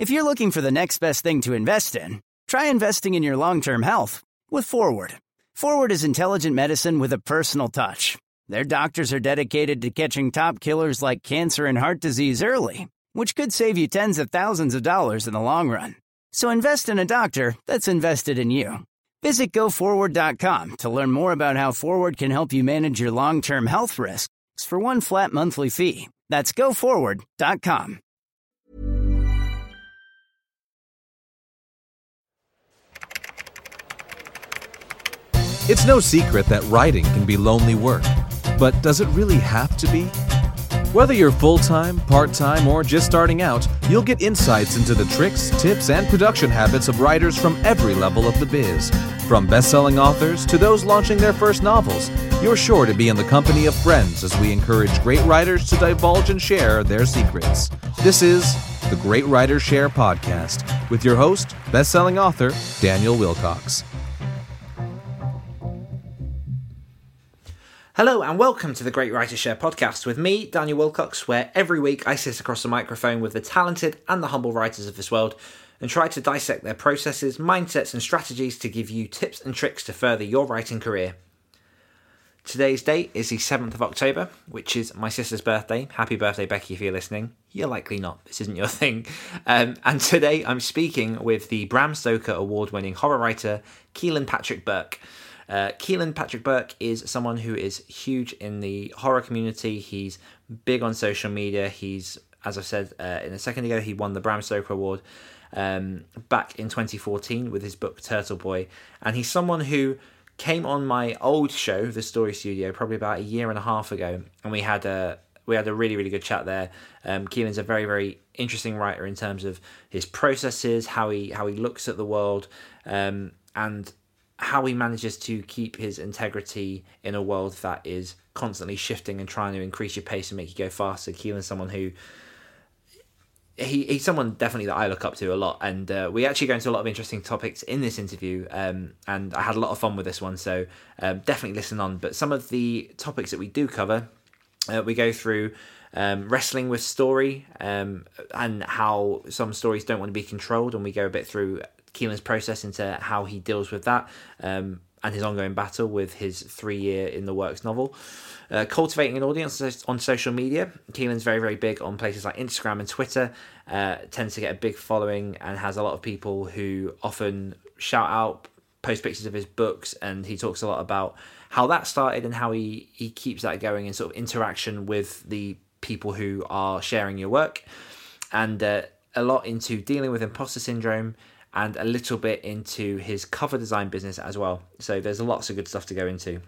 If you're looking for the next best thing to invest in, try investing in your long term health with Forward. Forward is intelligent medicine with a personal touch. Their doctors are dedicated to catching top killers like cancer and heart disease early, which could save you tens of thousands of dollars in the long run. So invest in a doctor that's invested in you. Visit goforward.com to learn more about how Forward can help you manage your long term health risks for one flat monthly fee. That's goforward.com. It's no secret that writing can be lonely work, but does it really have to be? Whether you're full time, part time, or just starting out, you'll get insights into the tricks, tips, and production habits of writers from every level of the biz. From best selling authors to those launching their first novels, you're sure to be in the company of friends as we encourage great writers to divulge and share their secrets. This is the Great Writers Share podcast with your host, best selling author Daniel Willcocks. Hello and welcome to the Great Writer Share podcast with me, Daniel Willcocks, where every week I sit across the microphone with the talented and the humble writers of this world and try to dissect their processes, mindsets, and strategies to give you tips and tricks to further your writing career. Today's date is the 7th of October, which is my sister's birthday. Happy birthday, Becky, if you're listening. You're likely not, this isn't your thing. Um, and today I'm speaking with the Bram Stoker award winning horror writer, Kealan Patrick Burke. Uh, Kealan Patrick Burke is someone who is huge in the horror community. He's big on social media. He's, as I said uh, in a second ago, he won the Bram Stoker Award um, back in 2014 with his book Turtle Boy. And he's someone who came on my old show, The Story Studio, probably about a year and a half ago, and we had a we had a really really good chat there. Um, Kealan's a very very interesting writer in terms of his processes, how he how he looks at the world, um, and how he manages to keep his integrity in a world that is constantly shifting and trying to increase your pace and make you go faster. Kealan's someone who he, he's someone definitely that I look up to a lot, and uh, we actually go into a lot of interesting topics in this interview. Um, and I had a lot of fun with this one, so um, definitely listen on. But some of the topics that we do cover, uh, we go through um, wrestling with story um, and how some stories don't want to be controlled, and we go a bit through Kealan's process into how he deals with that um, and his ongoing battle with his three year in the works novel. Uh, cultivating an audience on social media. Kealan's very, very big on places like Instagram and Twitter, uh, tends to get a big following and has a lot of people who often shout out, post pictures of his books, and he talks a lot about how that started and how he, he keeps that going in sort of interaction with the people who are sharing your work. And uh, a lot into dealing with imposter syndrome and a little bit into his cover design business as well. So there's lots of good stuff to go into.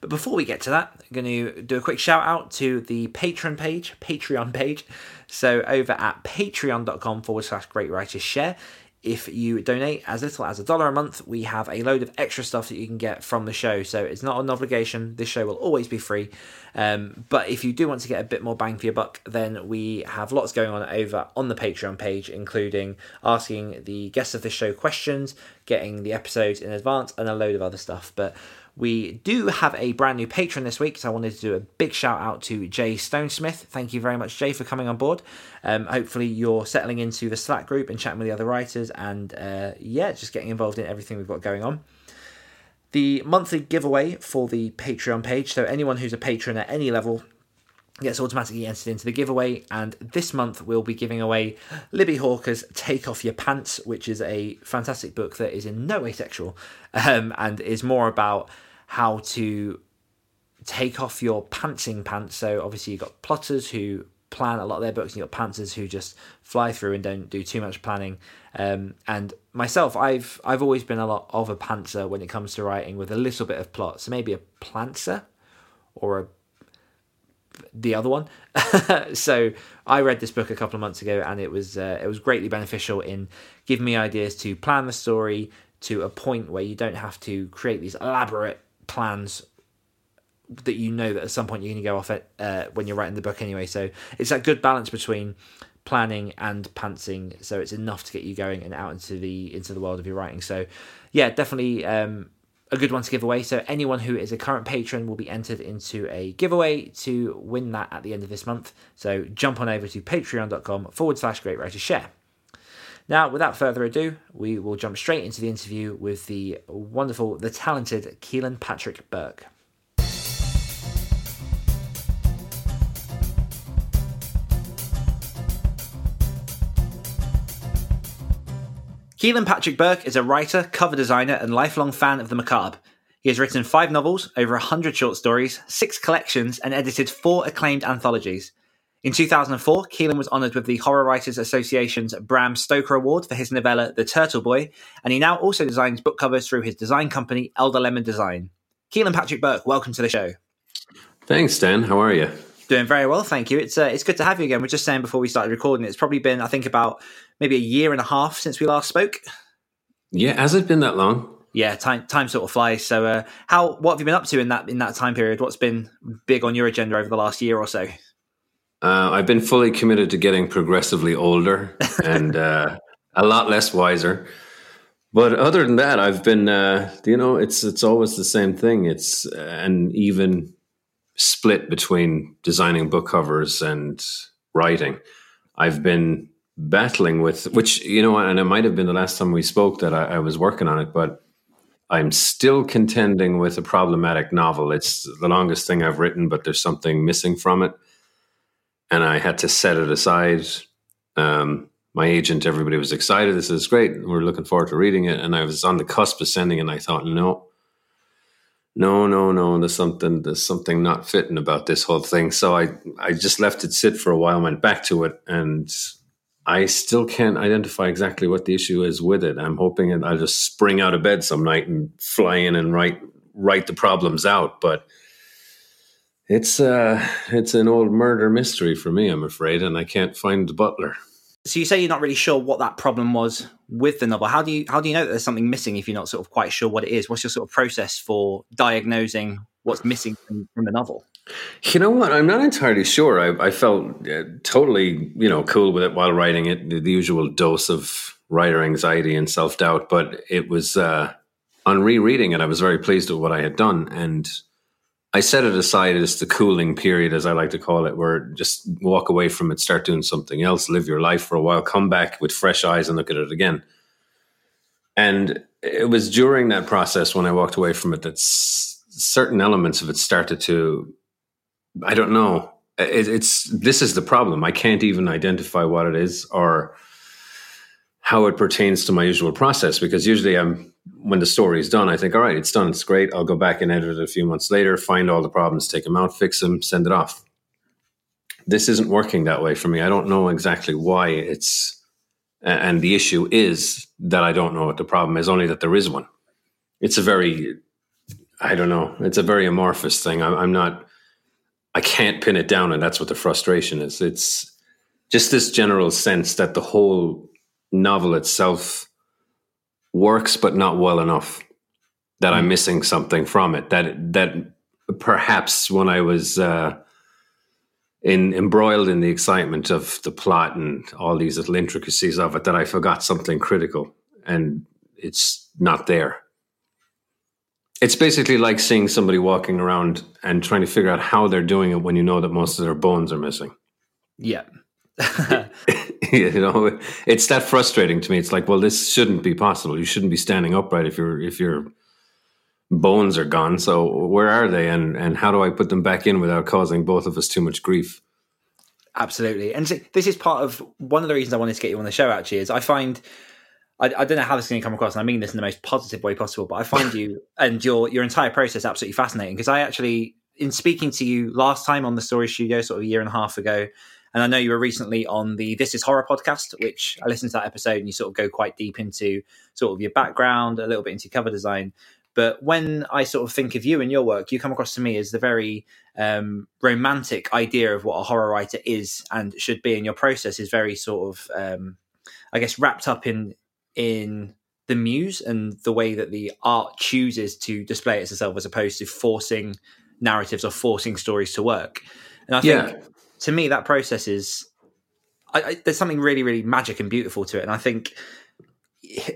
But before we get to that, I'm going to do a quick shout out to the Patreon page, Patreon page. So over at patreon.com forward slash great writers share. If you donate as little as a dollar a month, we have a load of extra stuff that you can get from the show. So it's not an obligation. This show will always be free. Um, but if you do want to get a bit more bang for your buck, then we have lots going on over on the Patreon page, including asking the guests of this show questions, getting the episodes in advance, and a load of other stuff. But we do have a brand new patron this week, so I wanted to do a big shout out to Jay Stonesmith. Thank you very much, Jay, for coming on board. Um, hopefully, you're settling into the Slack group and chatting with the other writers, and uh, yeah, just getting involved in everything we've got going on. The monthly giveaway for the Patreon page, so anyone who's a patron at any level gets automatically entered into the giveaway. And this month we'll be giving away Libby Hawker's Take Off Your Pants, which is a fantastic book that is in no way sexual um, and is more about how to take off your pantsing pants. So obviously you've got plotters who plan a lot of their books, and you've got pantsers who just fly through and don't do too much planning. Um, and myself, I've I've always been a lot of a pantser when it comes to writing with a little bit of plot. So maybe a plantser or a the other one. so I read this book a couple of months ago, and it was uh, it was greatly beneficial in giving me ideas to plan the story to a point where you don't have to create these elaborate plans that you know that at some point you're going to go off it uh, when you're writing the book anyway. So it's that good balance between planning and pantsing, so it's enough to get you going and out into the into the world of your writing. So yeah, definitely um, a good one to give away. So anyone who is a current patron will be entered into a giveaway to win that at the end of this month. So jump on over to patreon.com forward slash great writer share. Now, without further ado, we will jump straight into the interview with the wonderful, the talented Kealan Patrick Burke. Kealan Patrick Burke is a writer, cover designer, and lifelong fan of the macabre. He has written five novels, over 100 short stories, six collections, and edited four acclaimed anthologies. In 2004, Kealan was honoured with the Horror Writers Association's Bram Stoker Award for his novella The Turtle Boy, and he now also designs book covers through his design company, Elder Lemon Design. Kealan Patrick Burke, welcome to the show. Thanks, Dan. How are you? Doing very well, thank you. It's uh, it's good to have you again. We're just saying before we started recording, it's probably been, I think, about maybe a year and a half since we last spoke. Yeah, has it been that long? Yeah, time time sort of flies. So, uh, how what have you been up to in that in that time period? What's been big on your agenda over the last year or so? Uh, I've been fully committed to getting progressively older and uh, a lot less wiser. But other than that, I've been, uh, you know, it's it's always the same thing. It's an even split between designing book covers and writing. I've been battling with which you know, and it might have been the last time we spoke that I, I was working on it, but I'm still contending with a problematic novel. It's the longest thing I've written, but there's something missing from it, and I had to set it aside. Um, my agent, everybody was excited. This is great. We're looking forward to reading it, and I was on the cusp of sending, and I thought, no, no, no, no. There's something. There's something not fitting about this whole thing. So I, I just left it sit for a while, went back to it, and I still can't identify exactly what the issue is with it. I'm hoping I'll just spring out of bed some night and fly in and write write the problems out. But it's uh it's an old murder mystery for me, I'm afraid, and I can't find the butler. So you say you're not really sure what that problem was with the novel. How do you how do you know that there's something missing if you're not sort of quite sure what it is? What's your sort of process for diagnosing what's missing from, from the novel? You know what? I'm not entirely sure. I, I felt uh, totally, you know, cool with it while writing it. The, the usual dose of writer anxiety and self doubt, but it was uh, on rereading it. I was very pleased with what I had done, and I set it aside as the cooling period, as I like to call it, where just walk away from it, start doing something else, live your life for a while, come back with fresh eyes and look at it again. And it was during that process when I walked away from it that s- certain elements of it started to I don't know. It, it's this is the problem. I can't even identify what it is or how it pertains to my usual process because usually I'm when the story is done, I think, all right, it's done, it's great. I'll go back and edit it a few months later, find all the problems, take them out, fix them, send it off. This isn't working that way for me. I don't know exactly why it's and the issue is that I don't know what the problem is, only that there is one. It's a very, I don't know, it's a very amorphous thing. I'm, I'm not I can't pin it down, and that's what the frustration is. It's just this general sense that the whole novel itself works, but not well enough. That I'm hmm. missing something from it. That that perhaps when I was uh, in embroiled in the excitement of the plot and all these little intricacies of it, that I forgot something critical, and it's not there. It's basically like seeing somebody walking around and trying to figure out how they're doing it when you know that most of their bones are missing. Yeah. you know, it's that frustrating to me. It's like, well, this shouldn't be possible. You shouldn't be standing upright if your if your bones are gone. So where are they, and and how do I put them back in without causing both of us too much grief? Absolutely, and so this is part of one of the reasons I wanted to get you on the show. Actually, is I find I, I, don't know how this is going to come across, and I mean this in the most positive way possible. But I find you and your your entire process absolutely fascinating because I actually, in speaking to you last time on the Story Studio, sort of a year and a half ago, and I know you were recently on the This Is Horror podcast, which I listened to that episode, and you sort of go quite deep into sort of your background, a little bit into cover design. But when I sort of think of you and your work, you come across to me as the very um, romantic idea of what a horror writer is and should be. And your process is very sort of, um, I guess, wrapped up in in the muse and the way that the art chooses to display itself as opposed to forcing narratives or forcing stories to work. And I think yeah. To me that process is I, I, there's something really really magic and beautiful to it. And I think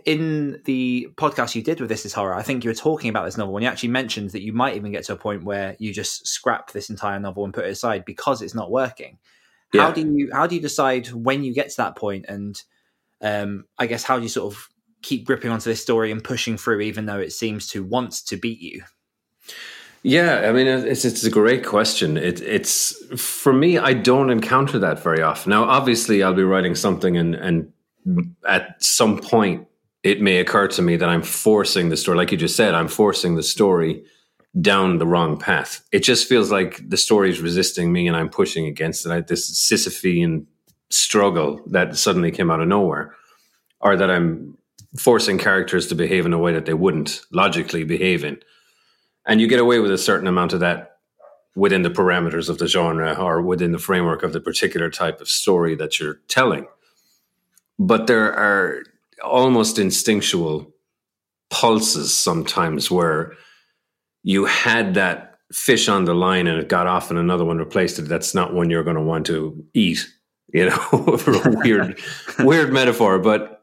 in the podcast you did with this is horror, I think you were talking about this novel when you actually mentioned that you might even get to a point where you just scrap this entire novel and put it aside because it's not working. Yeah. How do you how do you decide when you get to that point and Um, I guess how do you sort of keep gripping onto this story and pushing through, even though it seems to want to beat you? Yeah, I mean, it's it's a great question. It, it's for me, I don't encounter that very often. Now, obviously, I'll be writing something, and and at some point, it may occur to me that I'm forcing the story, like you just said, I'm forcing the story down the wrong path. It just feels like the story is resisting me, and I'm pushing against it. This Sisyphean struggle that suddenly came out of nowhere, or that I'm forcing characters to behave in a way that they wouldn't logically behave in and you get away with a certain amount of that within the parameters of the genre or within the framework of the particular type of story that you're telling. But there are almost instinctual pulses sometimes where you had that fish on the line and it got off and another one replaced it. That's not one you're going to want to eat, you know, for a weird, weird metaphor. But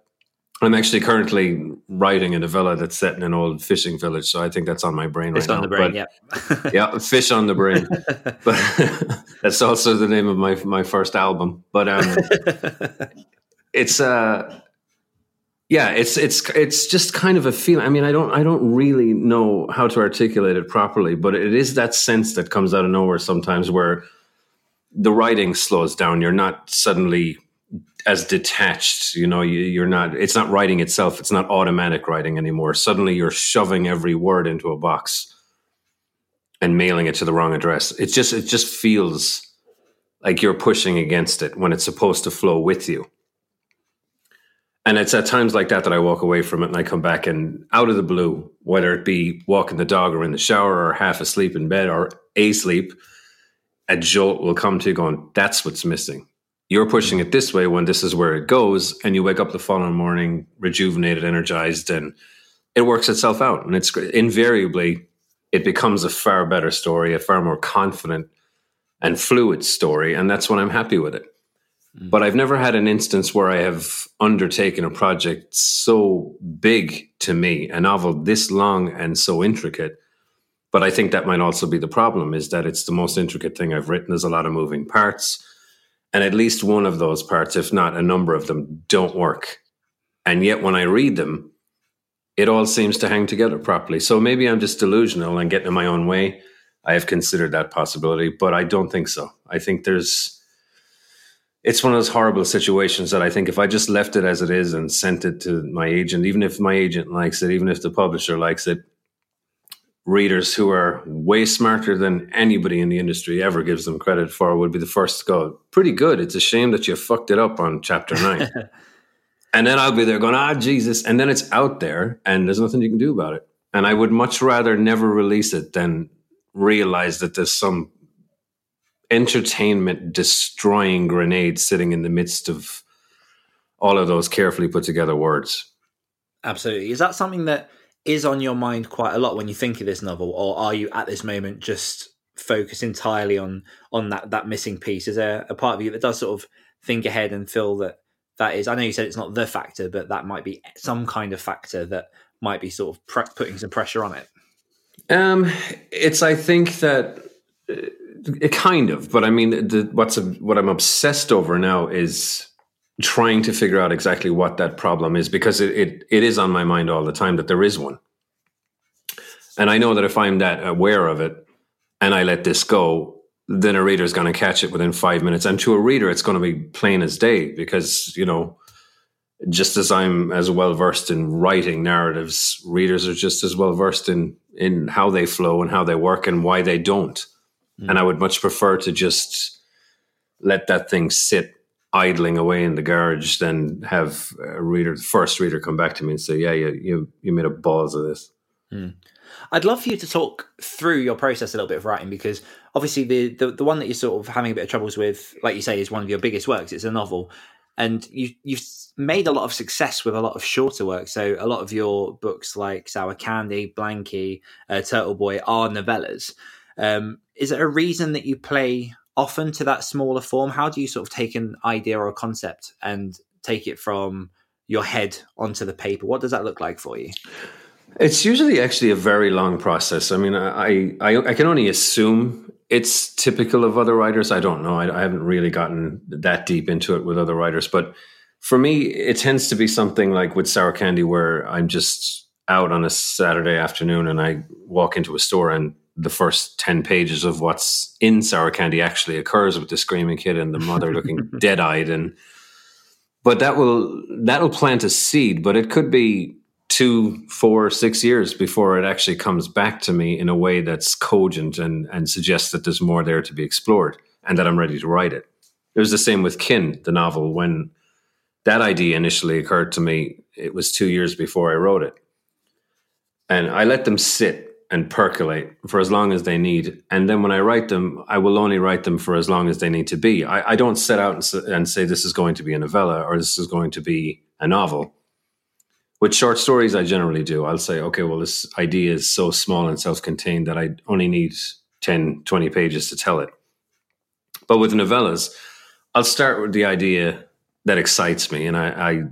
I'm actually currently writing a novella that's set in an old fishing village, so I think that's on my brain fish right on now. the brain, but, yeah, yeah, fish on the brain. but that's also the name of my my first album. But um, it's uh, yeah, it's it's it's just kind of a feeling. I mean, I don't I don't really know how to articulate it properly, but it is that sense that comes out of nowhere sometimes, where the writing slows down. You're not suddenly as detached you know you, are not it's not writing itself it's not automatic writing anymore. Suddenly you're shoving every word into a box and mailing it to the wrong address. It just it just feels like you're pushing against it when it's supposed to flow with you. And it's at times like that that i walk away from it and i come back and out of the blue whether it be walking the dog or in the shower or half asleep in bed or asleep a jolt will come to you going that's what's missing you're pushing it this way when this is where it goes and you wake up the following morning rejuvenated energized and it works itself out. And it's invariably it becomes a far better story a far more confident and fluid story and that's when i'm happy with it. Mm. but i've never had an instance where i have undertaken a project so big to me a novel this long and so intricate. But i think that might also be the problem is that it's the most intricate thing i've written. There's a lot of moving parts and at least one of those parts, if not a number of them, don't work. And yet, when I read them, it all seems to hang together properly. So maybe I'm just delusional and getting in my own way. I have considered that possibility, but I don't think so. I think there's, it's one of those horrible situations that I think if I just left it as it is and sent it to my agent, even if my agent likes it, even if the publisher likes it, readers who are way smarter than anybody in the industry ever gives them credit for would be the first to go, pretty good. It's a shame that you fucked it up on chapter nine. and then I'll be there going, ah, Jesus. And then it's out there and there's nothing you can do about it. And I would much rather never release it than realize that there's some entertainment destroying grenade sitting in the midst of all of those carefully put together words. Absolutely. Is that something that is on your mind quite a lot when you think of this novel, or are you at this moment just focused entirely on on that that missing piece? Is there a part of you that does sort of think ahead and feel that that is? I know you said it's not the factor, but that might be some kind of factor that might be sort of pre- putting some pressure on it. Um, it's I think that uh, it kind of, but I mean, the, what's a, what I'm obsessed over now is trying to figure out exactly what that problem is because it, it, it is on my mind all the time that there is one. And I know that if I'm that aware of it and I let this go, then a reader is going to catch it within five minutes. And to a reader, it's going to be plain as day because, you know, just as I'm as well versed in writing narratives, readers are just as well versed in in how they flow and how they work and why they don't. Mm. And I would much prefer to just let that thing sit idling away in the garage than have a reader, the first reader, come back to me and say, "Yeah, you you, you made a balls of this." Mm. I'd love for you to talk through your process a little bit of writing because obviously the, the the one that you're sort of having a bit of troubles with, like you say, is one of your biggest works. It's a novel, and you you've made a lot of success with a lot of shorter work. So a lot of your books, like Sour Candy, Blanky, uh, Turtle Boy, are novellas. Um, is there a reason that you play often to that smaller form? How do you sort of take an idea or a concept and take it from your head onto the paper? What does that look like for you? It's usually actually a very long process. I mean, I I, I can only assume it's typical of other writers. I don't know. I, I, haven't really gotten that deep into it with other writers, but for me, it tends to be something like with sour candy, where I'm just out on a Saturday afternoon and I walk into a store and the first 10 pages of what's in sour candy actually occurs with the screaming kid and the mother looking dead-eyed and but that will that'll plant a seed but it could be two four six years before it actually comes back to me in a way that's cogent and and suggests that there's more there to be explored and that i'm ready to write it. It was the same with kin the novel. When that idea initially occurred to me it was two years before i wrote it. And i let them sit and percolate for as long as they need. And then when I write them, I will only write them for as long as they need to be. I, I don't set out and, and, say this is going to be a novella or this is going to be a novel. With short stories, I generally do. I'll say, okay, well, this idea is so small and self contained that I only need 10, 20 pages to tell it. But with novellas, I'll start with the idea that excites me and I, I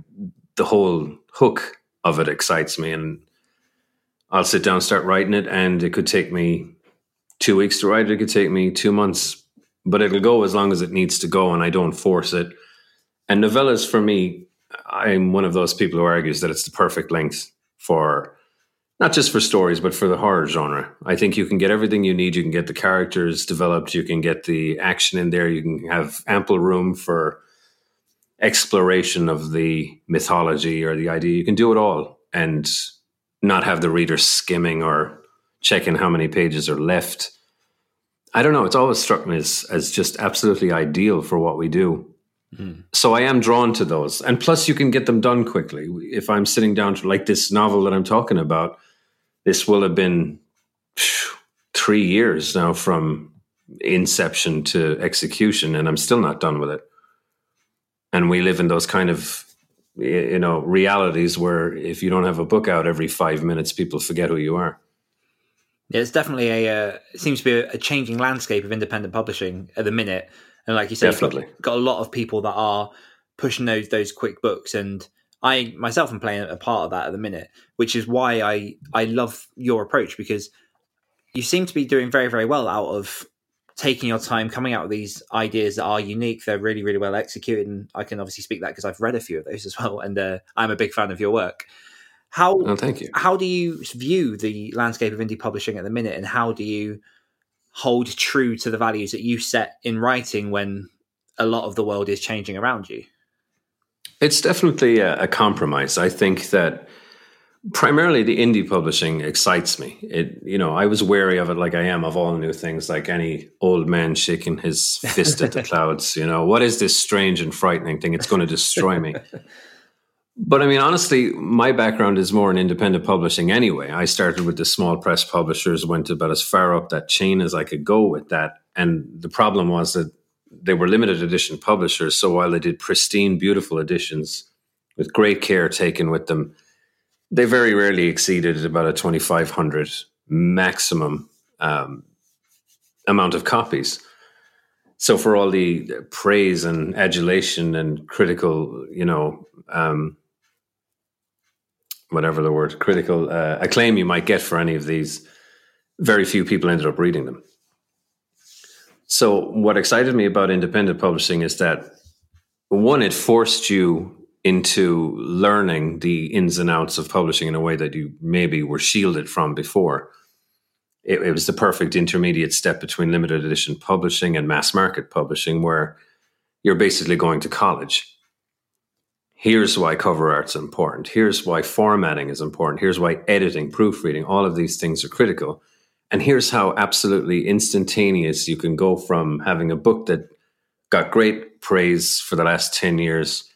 the whole hook of it excites me and I'll sit down, start writing it, and it could take me two weeks to write it. It could take me two months, but it'll go as long as it needs to go, and I don't force it. And novellas, for me, I'm one of those people who argues that it's the perfect length for not just for stories, but for the horror genre. I think you can get everything you need. You can get the characters developed, you can get the action in there, you can have ample room for exploration of the mythology or the idea. You can do it all. And not have the reader skimming or checking how many pages are left. I don't know. It's always struck me as, as just absolutely ideal for what we do. Mm. So I am drawn to those. And plus, you can get them done quickly. If I'm sitting down to like this novel that I'm talking about, this will have been phew, three years now from inception to execution, and I'm still not done with it. And we live in those kind of you know realities where if you don't have a book out every five minutes, people forget who you are. Yeah, it's definitely a uh, it seems to be a, a, changing landscape of independent publishing at the minute, and like you said, definitely got, got, a lot of people that are pushing those those quick books, and I myself am playing a part of that at the minute, which is why I I love your approach because you seem to be doing very very well out of taking your time, coming out with these ideas that are unique. They're really, really well executed, and I can obviously speak that because I've read a few of those as well, and uh, I'm a big fan of your work. How? Oh, thank you. How do you view the landscape of indie publishing at the minute, and how do you hold true to the values that you set in writing when a lot of the world is changing around you? It's definitely a, a compromise. I think that primarily the indie publishing excites me. It you know I was wary of it like I am of all new things, like any old man shaking his fist at the clouds. You know what is this strange and frightening thing? It's going to destroy me. But I mean, honestly, my background is more in independent publishing anyway. I started with the small press publishers, went about as far up that chain as I could go with that. And the problem was that they were limited edition publishers. So while they did pristine, beautiful editions with great care taken with them, they very rarely exceeded about a 2500 maximum um, amount of copies. So for all the praise and adulation and critical you know um, whatever the word critical uh, acclaim you might get for any of these very few people ended up reading them. So what excited me about independent publishing is that one it forced you into learning the ins and outs of publishing in a way that you maybe were shielded from before. It, it, was the perfect intermediate step between limited edition publishing and mass market publishing, where you're basically going to college. Here's why cover art's important. Here's why formatting is important. Here's why editing, proofreading, all of these things are critical. And here's how absolutely instantaneous you can go from having a book that got great praise for the last 10 years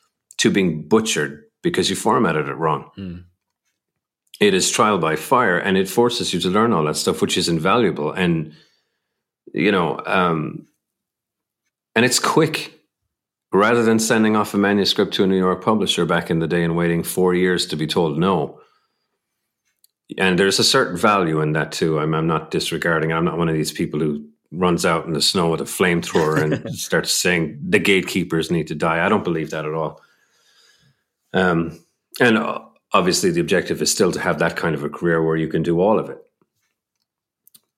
to being butchered because you formatted it wrong. Mm. It is trial by fire, and it forces you to learn all that stuff, which is invaluable. And you know, um, and it's quick. Rather than sending off a manuscript to a New York publisher back in the day and waiting four years to be told no, and there's a certain value in that too. I'm, I'm not disregarding. I'm not one of these people who runs out in the snow with a flamethrower and starts saying the gatekeepers need to die. I don't believe that at all. Um, and obviously, the objective is still to have that kind of a career where you can do all of it.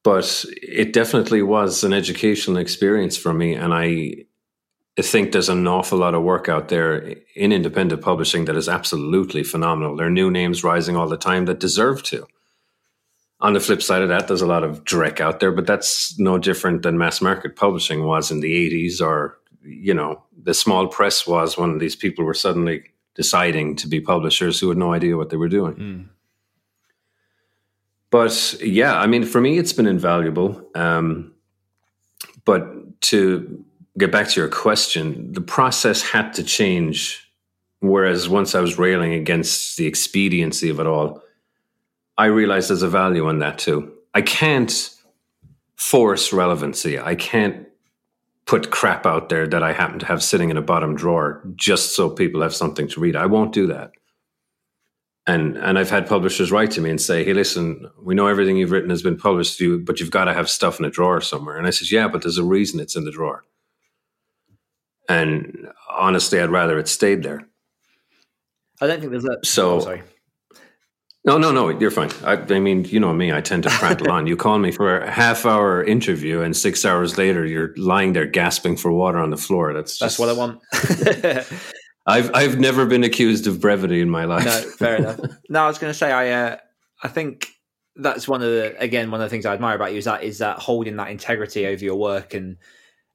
But it definitely was an educational experience for me, and I I think there's an awful lot of work out there in independent publishing that is absolutely phenomenal. There are new names rising all the time that deserve to. On the flip side of that, there's a lot of dreck out there, but that's no different than mass market publishing was in the 80s or, you know, the small press was when these people were suddenly deciding to be publishers who had no idea what they were doing. Mm. But yeah, I mean, for me, it's been invaluable. Um, but to get back to your question, the process had to change. Whereas once I was railing against the expediency of it all, I realized there's a value in that too. I can't force relevancy. I can't put crap out there that I happen to have sitting in a bottom drawer just so people have something to read. I won't do that. And and I've had publishers write to me and say, "Hey, listen, we know everything you've written has been published, to you, but you've got to have stuff in a drawer somewhere." And I says, "Yeah, but there's a reason it's in the drawer." And honestly, I'd rather it stayed there. I don't think there's a. So oh, sorry. No, no, no, you're fine. I, I, mean, you know me, I tend to prattle on. You call me for a half hour interview, and six hours later, you're lying there gasping for water on the floor. That's just, that's what I want. I've I've never been accused of brevity in my life. No, fair enough. No, I was going to say I uh, I think that's one of the again one of the things I admire about you is that is that holding that integrity over your work and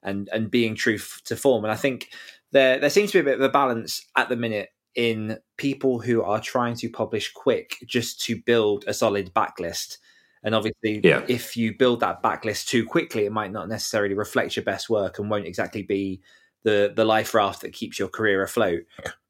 and and being true to form. And I think there there seems to be a bit of a balance at the minute in people who are trying to publish quick just to build a solid backlist. And obviously, yeah. if you build that backlist too quickly, it might not necessarily reflect your best work and won't exactly be the the life raft that keeps your career afloat.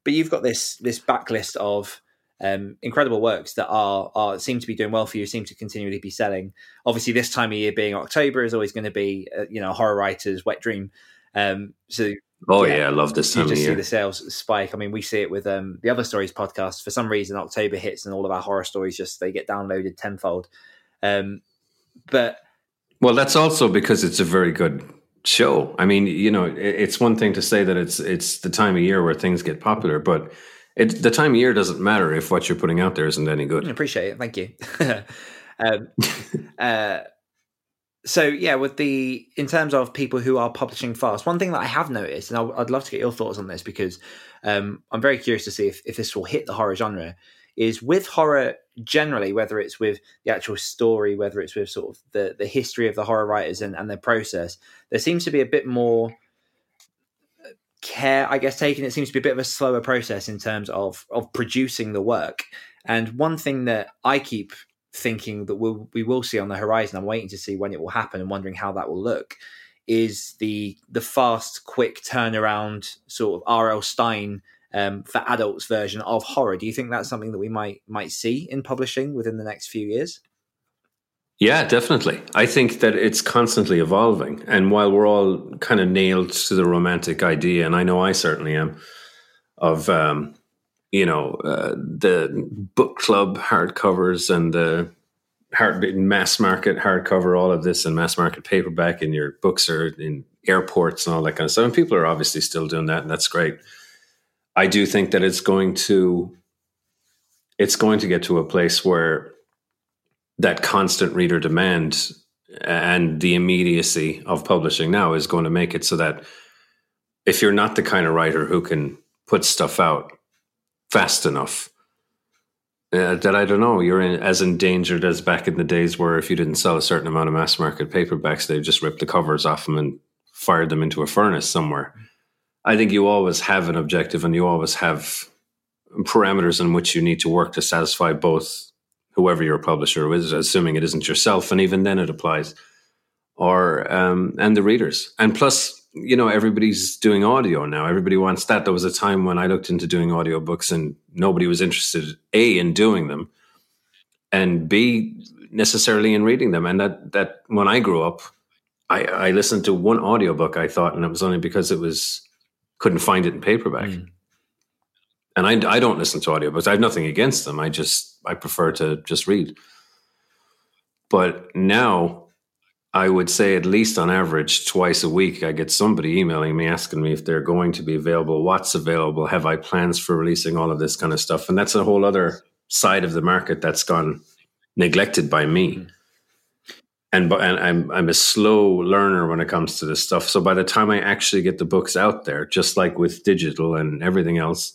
But you've got this this backlist of um, incredible works that are are seem to be doing well for you, seem to continually be selling. Obviously, this time of year being October is always going to be uh, you know horror writers' wet dream. Um, so Oh yeah, yeah, I love this time you just see the sales spike. I mean, we see it with um, the other stories podcast. For some reason, October hits and all of our horror stories just they get downloaded tenfold. Um, but well, that's also because it's a very good show. I mean, you know, it's one thing to say that it's it's the time of year where things get popular, but it, the time of year doesn't matter if what you're putting out there isn't any good. I appreciate it. Thank you. um, uh, so yeah, with the in terms of people who are publishing fast, one thing that I have noticed, and i would love to get your thoughts on this because um, I'm very curious to see if, if this will hit the horror genre. Is with horror generally, whether it's with the actual story, whether it's with sort of the the history of the horror writers and, and their process, there seems to be a bit more care, I guess, taken. It seems to be a bit of a slower process in terms of of producing the work. And one thing that I keep thinking that we'll, we will see on the horizon. I'm waiting to see when it will happen and wondering how that will look. Is the the fast, quick turnaround sort of R.L. Stine um, for adults version of horror? Do you think that's something that we might might see in publishing within the next few years? Yeah, definitely. I think that it's constantly evolving, and while we're all kind of nailed to the romantic idea, and I know I certainly am, of um, you know uh, the book club hardcovers and the hard mass market hardcover, all of this, and mass market paperback, and your books are in airports and all that kind of stuff. And people are obviously still doing that, and that's great. I do think that it's going to it's going to get to a place where that constant reader demand and the immediacy of publishing now is going to make it so that if you're not the kind of writer who can put stuff out fast enough. Uh, that I don't know, you're in, as endangered as back in the days where if you didn't sell a certain amount of mass market paperbacks, they just ripped the covers off them and fired them into a furnace somewhere. I think you always have an objective and you always have parameters in which you need to work to satisfy both whoever your publisher is, assuming it isn't yourself, and even then it applies, or um, and the readers. And plus, you know everybody's doing audio now. Everybody wants that. There was a time when i looked into doing audiobooks and nobody was interested a in doing them and b necessarily in reading them. And that that when i grew up i i listened to one audiobook i thought and it was only because it was couldn't find it in paperback. Mm. and i i don't listen to audiobooks. I have nothing against them. I just i prefer to just read. But now I would say at least on average twice a week, I get somebody emailing me asking me if they're going to be available, what's available, have I plans for releasing all of this kind of stuff. And that's a whole other side of the market that's gone neglected by me. Mm-hmm. and and I'm I'm a slow learner when it comes to this stuff. So by the time I actually get the books out there, just like with digital and everything else,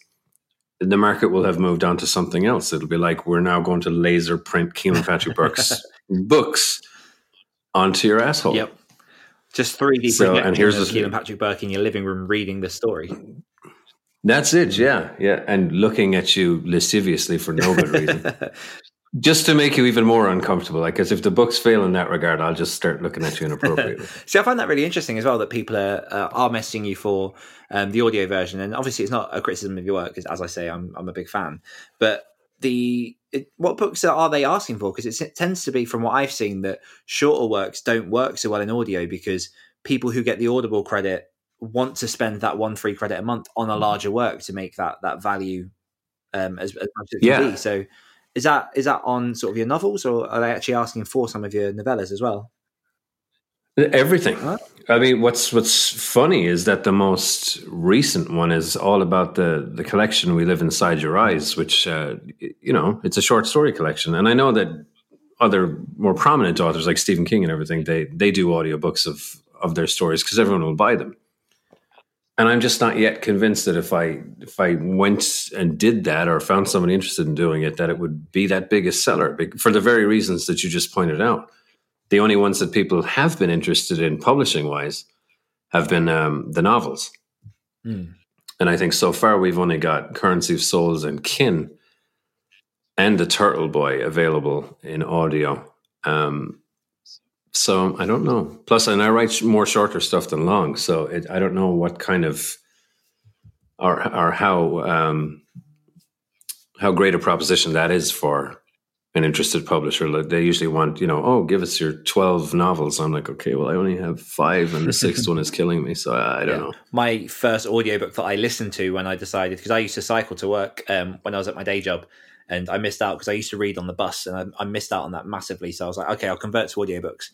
the market will have moved on to something else. It'll be like we're now going to laser print Kealan Patrick Burke's books onto your asshole. Yep. Just 3D so, and here's the Kealan Patrick Burke in your living room reading the story. That's it, yeah, yeah, and looking at you lasciviously for no good reason. just to make you even more uncomfortable. Like, as if the books fail in that regard, I'll just start looking at you inappropriately. See, I find that really interesting as well that people are uh, are messaging you for um, the audio version, and obviously it's not a criticism of your work, because as I say, I'm I'm a big fan. But the it, what books are they asking for? Because it tends to be, from what I've seen, that shorter works don't work so well in audio because people who get the Audible credit want to spend that one free credit a month on a mm-hmm. larger work to make that that value um, as, as much as it can be. So is that is that on sort of your novels, or are they actually asking for some of your novellas as well? Everything. I mean, what's what's funny is that the most recent one is all about the the collection "We Live Inside Your Eyes," which uh, you know it's a short story collection, and I know that other more prominent authors like Stephen King and everything they they do audiobooks of of their stories because everyone will buy them and I'm just not yet convinced that if I if I went and did that or found somebody interested in doing it, that it would be that biggest seller for the very reasons that you just pointed out. The only ones that people have been interested in publishing wise have been um, the novels, mm. and I think so far we've only got Currency of Souls and Kin and the Turtle Boy available in audio. Um, so I don't know. Plus, and I write more shorter stuff than long, so it, I don't know what kind of or or how um, how great a proposition that is for an interested publisher. Like they usually want, you know, oh, give us your twelve novels. I'm like, okay, well, I only have five, and the sixth one is killing me. So I, I don't yeah. know. My first audiobook that I listened to when I decided because I used to cycle to work um, when I was at my day job. And I missed out because I used to read on the bus, and I, I missed out on that massively. So I was like, okay, I'll convert to audiobooks.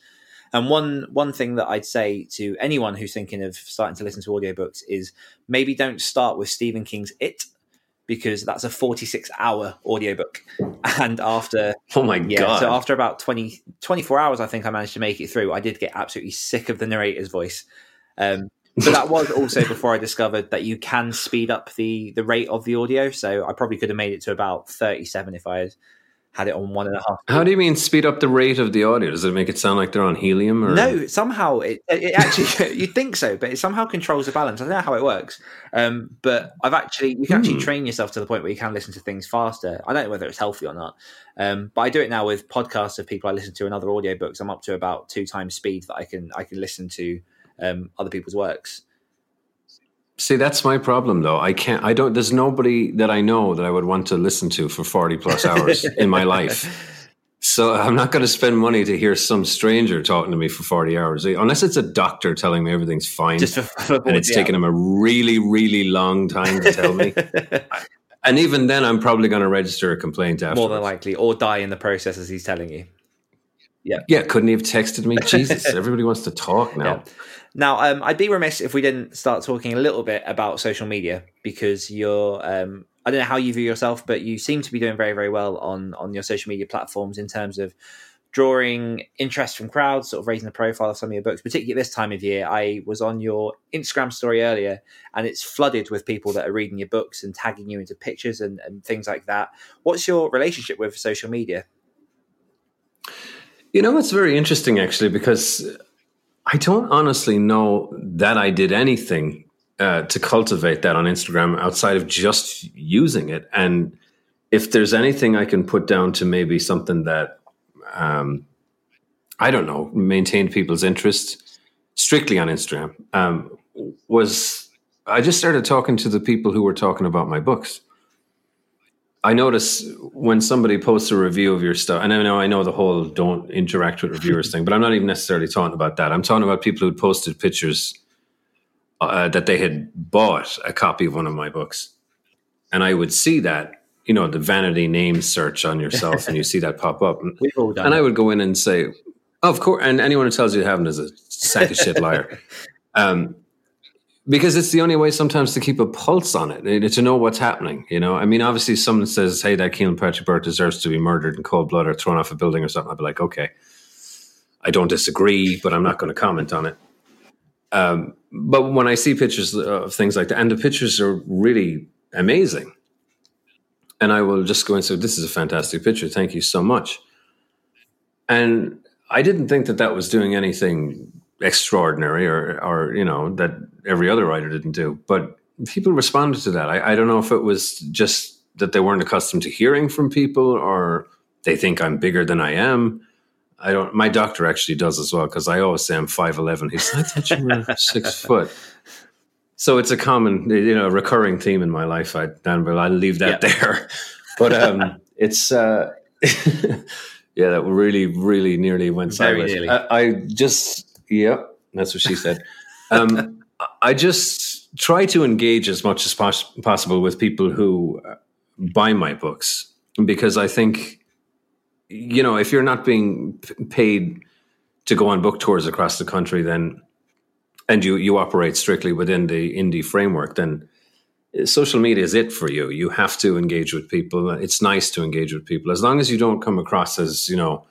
And one one thing that I'd say to anyone who's thinking of starting to listen to audiobooks is maybe don't start with Stephen King's It because that's a 46 hour audiobook. And after oh my yeah, god. so after about 20 24 hours i think i managed to make it through. I did get absolutely sick of the narrator's voice. Um, but that was also before i discovered that you can speed up the the rate of the audio. So i probably could have made it to about 37 if i had had it on one and a half. How do you mean speed up the rate of the audio? Does it make it sound like they're on helium? Or? No, somehow it, it actually you'd think so, but it somehow controls the balance. I don't know how it works, um, but I've actually you can actually hmm. train yourself to the point where you can listen to things faster. I don't know whether it's healthy or not, um, but I do it now with podcasts of people I listen to and other audiobooks. I'm up to about two times speed that I can I can listen to um, other people's works. See, that's my problem though. I can't, I don't, there's nobody that I know that I would want to listen to for 40 plus hours in my life. So I'm not going to spend money to hear some stranger talking to me for 40 hours, eh, unless it's a doctor telling me everything's fine. Just for, for and it's taken him a really, really long time to tell me. and even then, I'm probably going to register a complaint after. More than likely, or die in the process as he's telling you. Yeah. Yeah. Couldn't he have texted me? Jesus, everybody wants to talk now. Yeah. Now, um, I'd be remiss if we didn't start talking a little bit about social media because you're. Um, I don't know how you view yourself, but you seem to be doing very, very well on on your social media platforms in terms of drawing interest from crowds, sort of raising the profile of some of your books. Particularly this time of year, I was on your Instagram story earlier, and it's flooded with people that are reading your books and tagging you into pictures and, and things like that. What's your relationship with social media? You know, it's very interesting actually because I don't honestly know that I did anything uh, to cultivate that on Instagram outside of just using it. And if there's anything I can put down to maybe something that, um, I don't know, maintained people's interest strictly on Instagram, um, was I just started talking to the people who were talking about my books. I notice when somebody posts a review of your stuff, and I know I know the whole don't interact with reviewers thing, but I'm not even necessarily talking about that. I'm talking about people who posted pictures uh, that they had bought a copy of one of my books, and I would see that, you know, the vanity name search on yourself, and you see that pop up, and, and I would go in and say, oh, "Of course," and anyone who tells you you haven't is a sack of shit liar. Um, because it's the only way sometimes to keep a pulse on it eh, to know what's happening you know i mean obviously someone says hey that Kealan Patrick Burke deserves to be murdered in cold blood or thrown off a building or something i'd be like okay I don't disagree, but I'm not going to comment on it. Um, but when I see pictures of things like that, and the pictures are really amazing, and I will just go and say, "This is a fantastic picture. Thank you so much." And I didn't think that that was doing anything extraordinary, or, or you know, that every other writer didn't do. But people responded to that. I, I don't know if it was just that they weren't accustomed to hearing from people, or they think I'm bigger than I am. I don't. My doctor actually does as well because I always say I'm five eleven. He's like, I thought you were six foot. So it's a common, you know, recurring theme in my life. I, Dan, but I'll leave that yeah. there. But um, it's uh, yeah, that really, really nearly went sideways. I, I, just, yeah, that's what she said. Um, I just try to engage as much as pos- possible with people who uh, buy my books because I think you know, if you're not being paid to go on book tours across the country, then and you you operate strictly within the indie framework, then social media is it for you. You have to engage with people. It's nice to engage with people as long as you don't come across as you know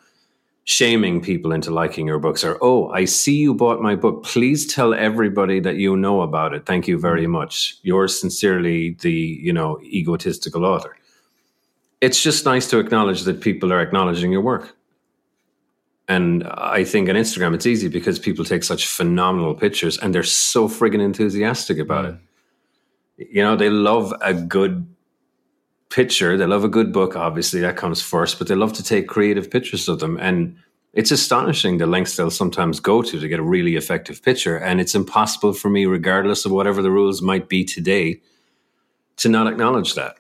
shaming people into liking your books or oh i see you bought my book please tell everybody that you know about it thank you very much yours sincerely the you know egotistical author it's just nice to acknowledge that people are acknowledging your work. And I think on Instagram, it's easy because people take such phenomenal pictures and they're so friggin' enthusiastic about mm. it. You know, they love a good picture. They love a good book. Obviously, that comes first, but they love to take creative pictures of them. And it's astonishing the lengths they'll sometimes go to to get a really effective picture. And it's impossible for me, regardless of whatever the rules might be today, to not acknowledge that.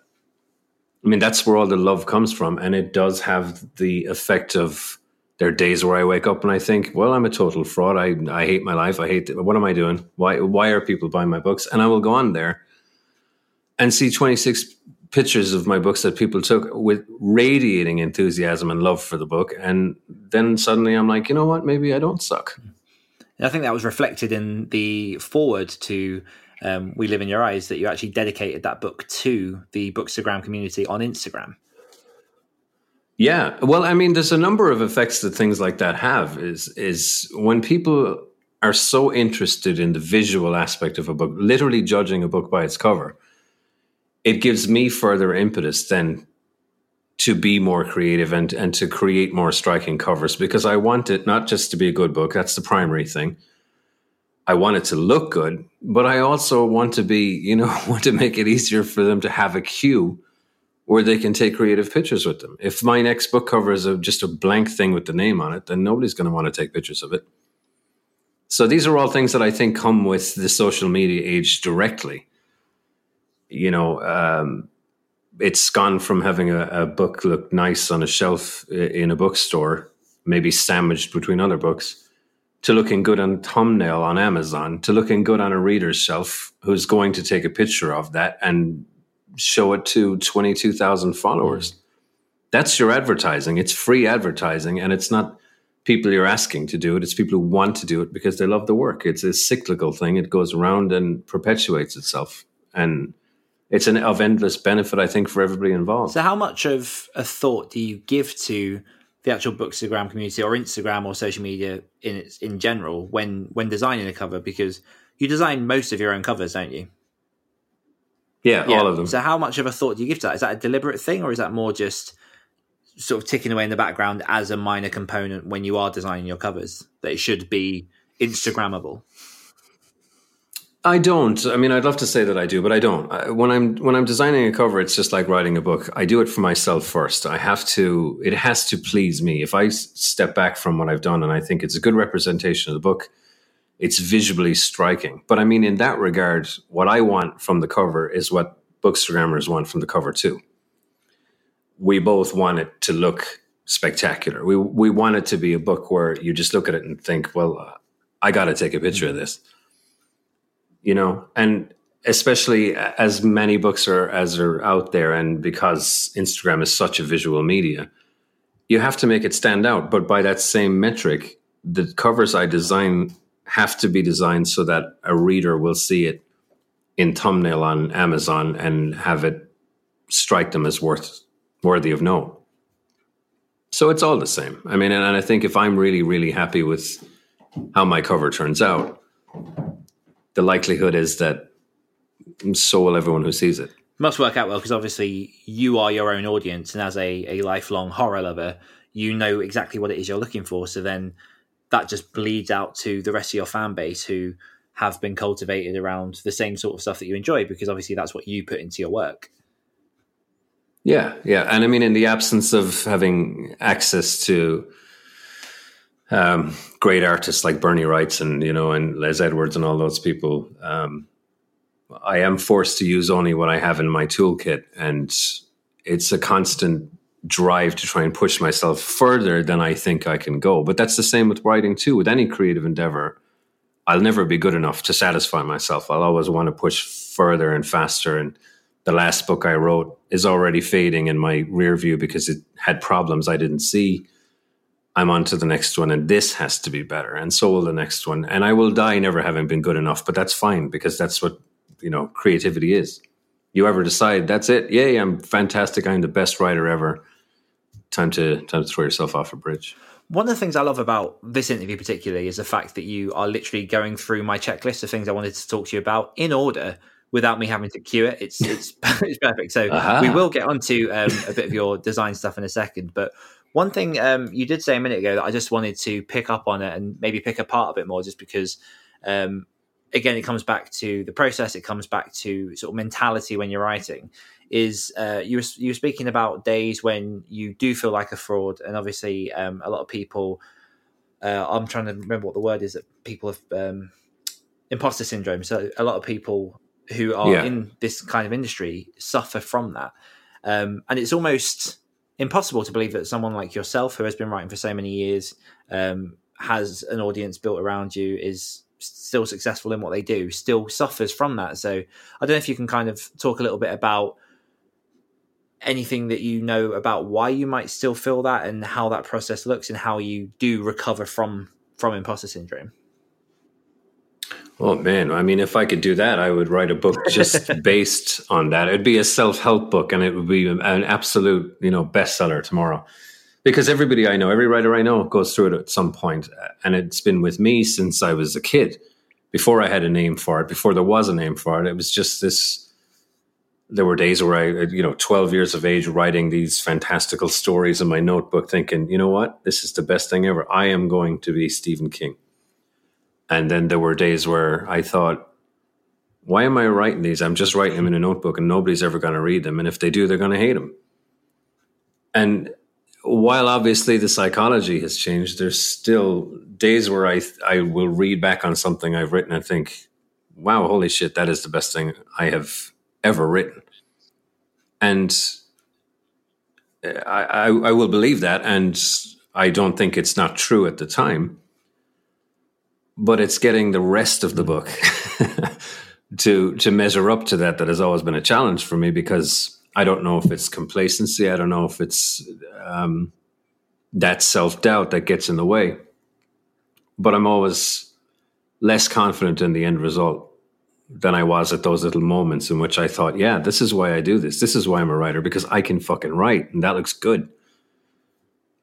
I mean, that's where all the love comes from. And it does have the effect of there are days where I wake up and I think, well, I'm a total fraud. I, I hate my life. I hate, what am I doing? Why, why are people buying my books? And I will go on there and see 26 pictures of my books that people took with radiating enthusiasm and love for the book. And then suddenly I'm like, you know what? Maybe I don't suck. I think that was reflected in the foreword to um, We Live in Your Eyes that you actually dedicated that book to the Bookstagram community on Instagram. Yeah, well, I mean, there's a number of effects that things like that have. Is is when people are so interested in the visual aspect of a book, literally judging a book by its cover, it gives me further impetus then to be more creative and and to create more striking covers because I want it not just to be a good book. That's the primary thing. I want it to look good, but I also want to be, you know, want to make it easier for them to have a cue where they can take creative pictures with them. If my next book cover is a, just a blank thing with the name on it, then nobody's going to want to take pictures of it. So these are all things that I think come with the social media age directly. You know, um, it's gone from having a, a book look nice on a shelf in a bookstore, maybe sandwiched between other books to looking good on thumbnail on Amazon to looking good on a reader's shelf who's going to take a picture of that and show it to 22,000 followers. That's your advertising. It's free advertising and it's not people you're asking to do it. It's people who want to do it because they love the work. It's a cyclical thing. It goes around and perpetuates itself. And it's an of endless benefit, I think, for everybody involved. So how much of a thought do you give to the actual Bookstagram community or Instagram or social media in its in general when when designing a cover because you design most of your own covers, don't you? Yeah, yeah, all of them. So how much of a thought do you give to that? Is that a deliberate thing or is that more just sort of ticking away in the background as a minor component when you are designing your covers that it should be Instagrammable? I don't. I mean, I'd love to say that I do, but I don't. When I'm when I'm designing a cover, it's just like writing a book. I do it for myself first. I have to. It has to please me. If I step back from what I've done and I think it's a good representation of the book, it's visually striking. But I mean, in that regard, what I want from the cover is what bookstagrammers want from the cover too. We both want it to look spectacular. We we want it to be a book where you just look at it and think, well, uh, I got to take a picture of this you know, and especially as many books are as are out there, and because Instagram is such a visual media, you have to make it stand out. But by that same metric, the covers I design have to be designed so that a reader will see it in thumbnail on Amazon and have it strike them as worth worthy of note. So it's all the same. I mean, and, and I think if I'm really, really happy with how my cover turns out, the likelihood is that so will everyone who sees it. Must work out well because obviously you are your own audience, and as a, a lifelong horror lover, you know exactly what it is you're looking for. So then that just bleeds out to the rest of your fan base who have been cultivated around the same sort of stuff that you enjoy because obviously that's what you put into your work. Yeah, yeah, and I mean, in the absence of having access to um, great artists like Bernie Wrightson and you know and Les Edwards and all those people, um, I am forced to use only what I have in my toolkit, and it's a constant drive to try and push myself further than I think I can go. But that's the same with writing too. With any creative endeavor, I'll never be good enough to satisfy myself. I'll always want to push further and faster and the last book I wrote is already fading in my rear view because it had problems I didn't see. I'm on to the next one, and this has to be better, and so will the next one. And I will die never having been good enough, but that's fine because that's what you know creativity is. You ever decide that's it? Yay, I'm fantastic. I'm the best writer ever. Time to time to throw yourself off a bridge. One of the things I love about this interview, particularly, is the fact that you are literally going through my checklist of things I wanted to talk to you about in order without me having to cue it. It's it's, it's perfect. So uh-huh. we will get onto um, a bit of your design stuff in a second. But one thing um, you did say a minute ago that I just wanted to pick up on it and maybe pick apart a bit more, just because um, again it comes back to the process. It comes back to sort of mentality when you're writing. Is uh, you were you were speaking about days when you do feel like a fraud, and obviously um, a lot of people. Uh, I'm trying to remember what the word is that people have um, imposter syndrome. So a lot of people who are yeah. in this kind of industry suffer from that. Um, and it's almost impossible to believe that someone like yourself, who has been writing for so many years, um, has an audience built around you, is still successful in what they do, still suffers from that. So I don't know if you can kind of talk a little bit about anything that you know about why you might still feel that and how that process looks and how you do recover from from imposter syndrome. Oh man, I mean, if I could do that, I would write a book just based on that. It'd be a self-help book, and it would be an absolute, you know, bestseller tomorrow. Because everybody I know, every writer I know, goes through it at some point, and it's been with me since I was a kid. Before I had a name for it, before there was a name for it, it was just this. There were days where I, you know, twelve years of age, writing these fantastical stories in my notebook, thinking, you know what, this is the best thing ever. I am going to be Stephen King and then there were days where I thought, why am I writing these? I'm just writing them in a notebook and nobody's ever going to read them. And if they do, they're going to hate them. And while obviously the psychology has changed, there's still days where I, I will read back on something I've written and think, wow, holy shit, that is the best thing I have ever written. And eh, I, I, I will believe that. And I don't think it's not true at the time but it's getting the rest of the book to to measure up to that that has always been a challenge for me because I don't know if it's complacency, I don't know if it's um, that self doubt that gets in the way, but I'm always less confident in the end result than I was at those little moments in which I thought, yeah, this is why I do this. This is why I'm a writer because I can fucking write and that looks good.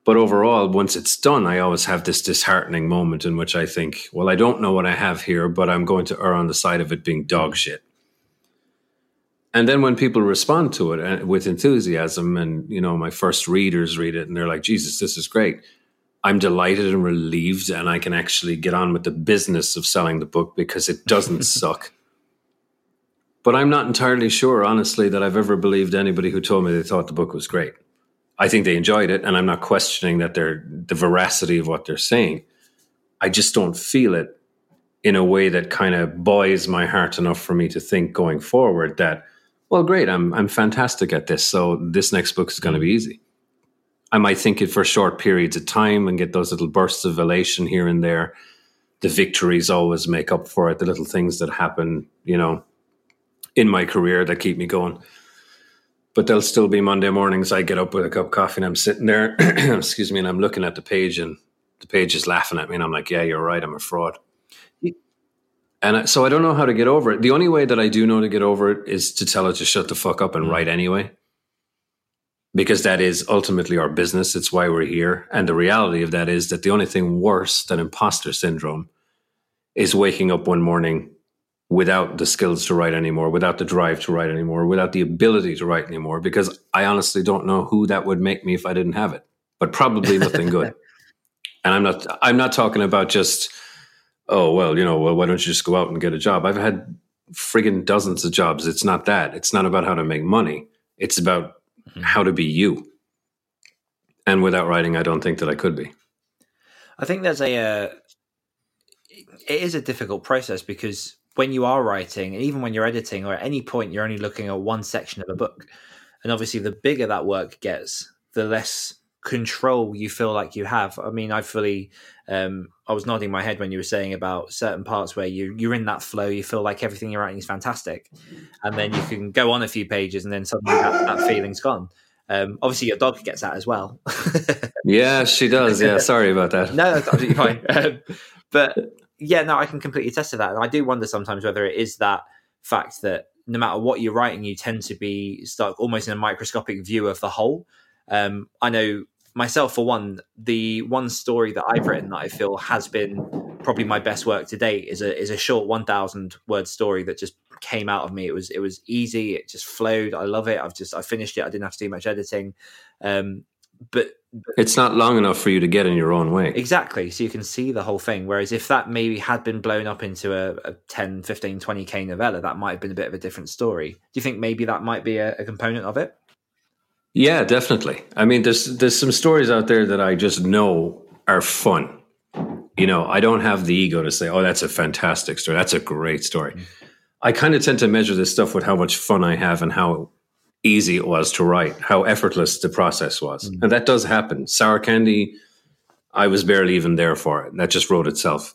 But overall, once it's done, I always have this disheartening moment in which I think, well, I don't know what I have here, but I'm going to err on the side of it being dog shit. And then when people respond to it uh, with enthusiasm, and you know, my first readers read it and they're like, Jesus, this is great. I'm delighted and relieved, and I can actually get on with the business of selling the book because it doesn't suck. But I'm not entirely sure, honestly, that I've ever believed anybody who told me they thought the book was great. I think they enjoyed it, and I'm not questioning that they're the veracity of what they're saying. I just don't feel it in a way that kind of buoys my heart enough for me to think going forward that, well, great, I'm I'm fantastic at this, so this next book is going to be easy. I might think it for short periods of time and get those little bursts of elation here and there. The victories always make up for it. The little things that happen, you know, in my career that keep me going but there'll still be Monday mornings. I get up with a cup of coffee and I'm sitting there, excuse me, and I'm looking at the page and the page is laughing at me. And I'm like, yeah, you're right. I'm a fraud. And so I don't know how to get over it. The only way that I do know to get over it is to tell it to shut the fuck up and mm. write anyway. because that is ultimately our business. It's why we're here. And the reality of that is that the only thing worse than imposter syndrome is waking up one morning without the skills to write anymore, without the drive to write anymore, without the ability to write anymore, because I honestly don't know who that would make me if I didn't have it, but probably nothing good. And I'm not, I'm not talking about just, oh, well, you know, well, why don't you just go out and get a job? I've had friggin' dozens of jobs. It's not that. It's not about how to make money. It's about mm-hmm. how to be you. And without writing, I don't think that I could be. I think there's a, uh, it is a difficult process because when you are writing, and even when you're editing, or at any point, you're only looking at one section of a book. And obviously, the bigger that work gets, the less control you feel like you have. I mean, I fully, um, I was nodding my head when you were saying about certain parts where you you're in that flow, you feel like everything you're writing is fantastic, and then you can go on a few pages, and then suddenly that, that feeling's gone. Um, obviously, your dog gets that as well. yeah, she does. Yeah, sorry about that. no, that's absolutely fine. Um, but yeah, no, I can completely attest to that. And I do wonder sometimes whether it is that fact that no matter what you're writing, you tend to be stuck almost in a microscopic view of the whole. Um, I know myself, for one, the one story that I've written that I feel has been probably my best work to date is a is a short 1,000 word story that just came out of me. It was it was easy. It just flowed. I love it. I've just I finished it. I didn't have to do much editing. Um, but it's not long enough for you to get in your own way. Exactly so you can see the whole thing whereas if that maybe had been blown up into a, a 10 15 20k novella that might have been a bit of a different story. Do you think maybe that might be a, a component of it? Yeah definitely. I mean there's there's some stories out there that i just know are fun. You know i don't have the ego to say oh that's a fantastic story. That's a great story. Mm-hmm. i kind of tend to measure this stuff with how much fun i have and how easy it was to write, how effortless the process was. Mm. And that does happen. Sour Candy, I was barely even there for it. That just wrote itself.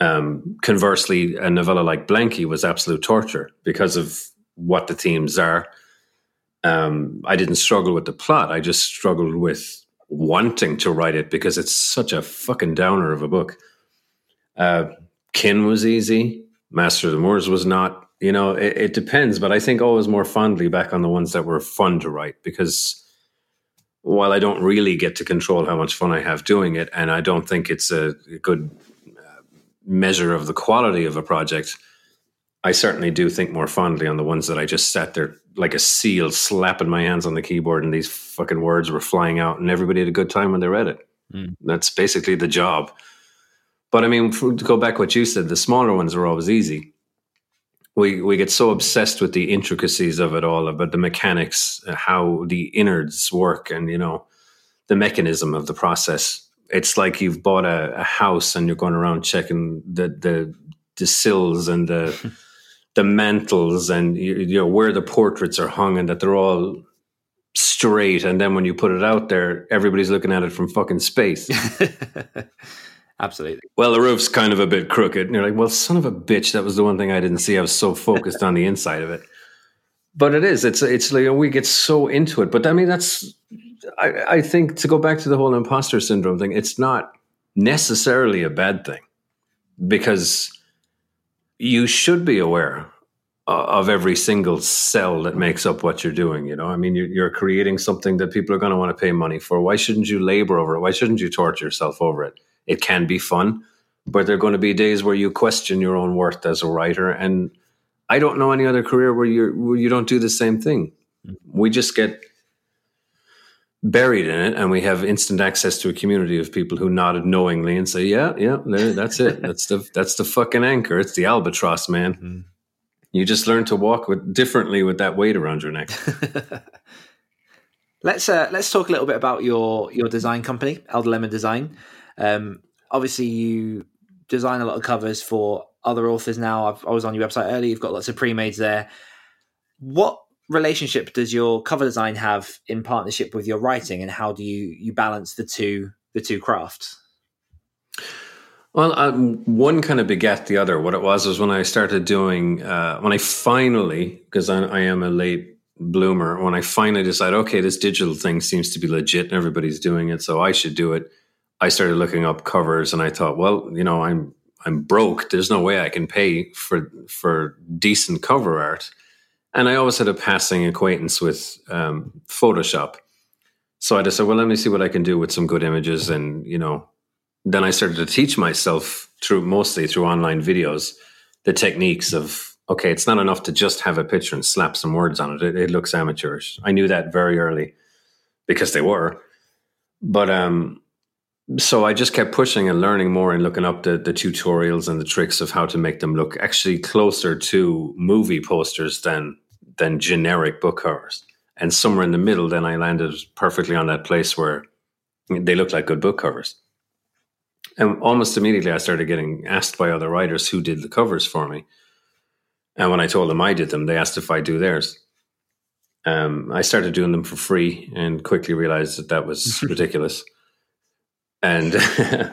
Um, conversely, a novella like Blanky was absolute torture because of what the themes are. Um, I didn't struggle with the plot. I just struggled with wanting to write it because it's such a fucking downer of a book. Uh, Kin was easy. Master of the Moors was not you know, it, it, depends, but I think always more fondly back on the ones that were fun to write because while I don't really get to control how much fun I have doing it, and I don't think it's a, good uh, measure of the quality of a project, I certainly do think more fondly on the ones that I just sat there like a seal, slapping my hands on the keyboard, and these fucking words were flying out, and everybody had a good time when they read it. Mm. That's basically the job. But I mean, to go back what you said, the smaller ones are always easy we we get so obsessed with the intricacies of it all about the mechanics uh, how the innards work and you know the mechanism of the process. It's like you've bought a, a house and you're going around checking the the, the sills and the the mantles and you, you know where the portraits are hung and that they're all straight. And then when you put it out there everybody's looking at it from fucking space Absolutely. Well, the roof's kind of a bit crooked. And you're like, well, son of a bitch, that was the one thing I didn't see. I was so focused on the inside of it. But it is. It's it's like we get so into it. But I mean, that's I, I think to go back to the whole imposter syndrome thing, it's not necessarily a bad thing because you should be aware of every single cell that makes up what you're doing. You know, I mean, you're, you're creating something that people are going to want to pay money for. Why shouldn't you labor over it? Why shouldn't you torture yourself over it? It can be fun, but there are going to be days where you question your own worth as a writer. And I don't know any other career where you where you don't do the same thing. We just get buried in it, and we have instant access to a community of people who nodded knowingly and say, "Yeah, yeah, that's it. That's the that's the fucking anchor. It's the albatross, man." Mm-hmm. You just learn to walk with differently with that weight around your neck. let's uh, let's talk a little bit about your your design company, Elder Lemon Design. Um, obviously, you design a lot of covers for other authors now. I've, i was on your website earlier. You've got lots of pre-mades there. What relationship does your cover design have in partnership with your writing, and how do you you balance the two the two crafts? Well, um, one kind of begat the other. What it was was when I started doing, uh, when I finally, because I, I, am a late bloomer, when I finally decided, okay, this digital thing seems to be legit and everybody's doing it, so I should do it. I started looking up covers and I thought, well, you know, I'm I'm broke. There's no way I can pay for for decent cover art. And I always had a passing acquaintance with um, Photoshop. So I just said, well, let me see what I can do with some good images. And, you know, then I started to teach myself through mostly through online videos the techniques of, okay, it's not enough to just have a picture and slap some words on it. It, it looks amateurish. I knew that very early because they were. But um, so I just kept pushing and learning more and looking up the, the tutorials and the tricks of how to make them look actually closer to movie posters than than generic book covers. And somewhere in the middle, then I landed perfectly on that place where they look like good book covers. And almost immediately, I started getting asked by other writers who did the covers for me. And when I told them I did them, they asked if I do theirs. Um, I started doing them for free and quickly realized that that was ridiculous and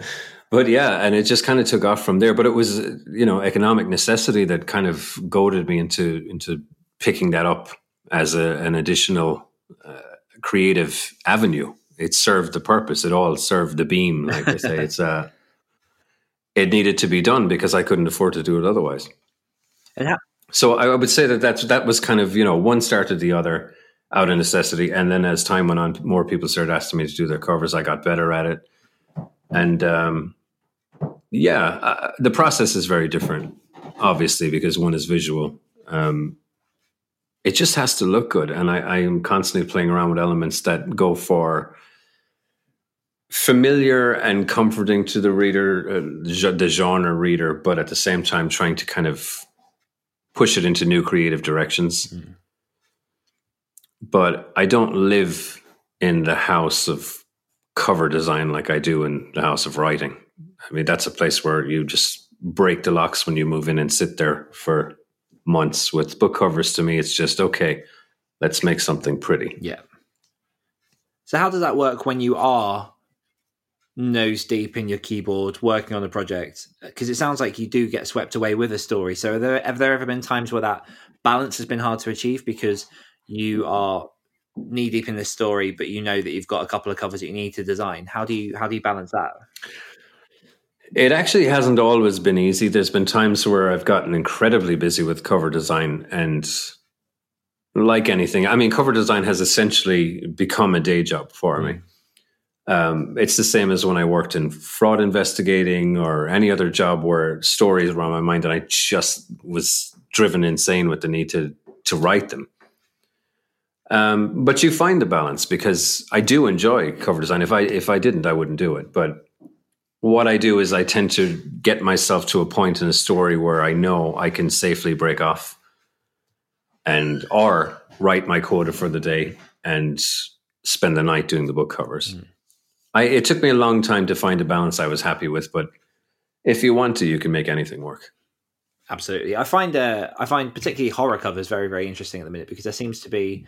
but yeah and it just kind of took off from there. But it was you know economic necessity that kind of goaded me into into picking that up as a, an additional uh, creative avenue. It served the purpose. It all served the beam like i say. It's uh it needed to be done because i couldn't afford to do it otherwise. How- so i would say that that's that was kind of you know one started the other out of necessity. And then as time went on more people started asking me to do their covers. I got better at it and um, yeah, uh, the process is very different, obviously, because one is visual. Um, it just has to look good, and I, I, am constantly playing around with elements that go for familiar and comforting to the reader, uh, the genre reader, but at the same time trying to kind of push it into new creative directions. Mm. But I don't live in the house of cover design like I do in the House of Writing. I mean, that's a place where you just break the locks when you move in and sit there for months. With book covers, to me, it's just okay. Let's make something pretty. Yeah. So, how does that work when you are nose deep in your keyboard working on a project? Because it sounds like you do get swept away with a story. So, there, have there ever been times where that balance has been hard to achieve because you are knee deep in this story, but you know that you've got a couple of covers that you need to design. How do you how do you balance that? It actually hasn't always been easy. There's been times where I've gotten incredibly busy with cover design and like anything, I mean, cover design has essentially become a day job for me. Um, it's the same as when I worked in fraud investigating or any other job where stories were on my mind and I just was driven insane with the need to to write them. Um, but you find the balance because I do enjoy cover design. If I if I didn't, I wouldn't do it. But what I do is I tend to get myself to a point in a story where I know I can safely break off and or write my quota for the day and spend the night doing the book covers. Mm. I, it took me a long time to find a balance I was happy with, but if you want to, you can make anything work. Absolutely, I find uh, I find particularly horror covers very very interesting at the minute because there seems to be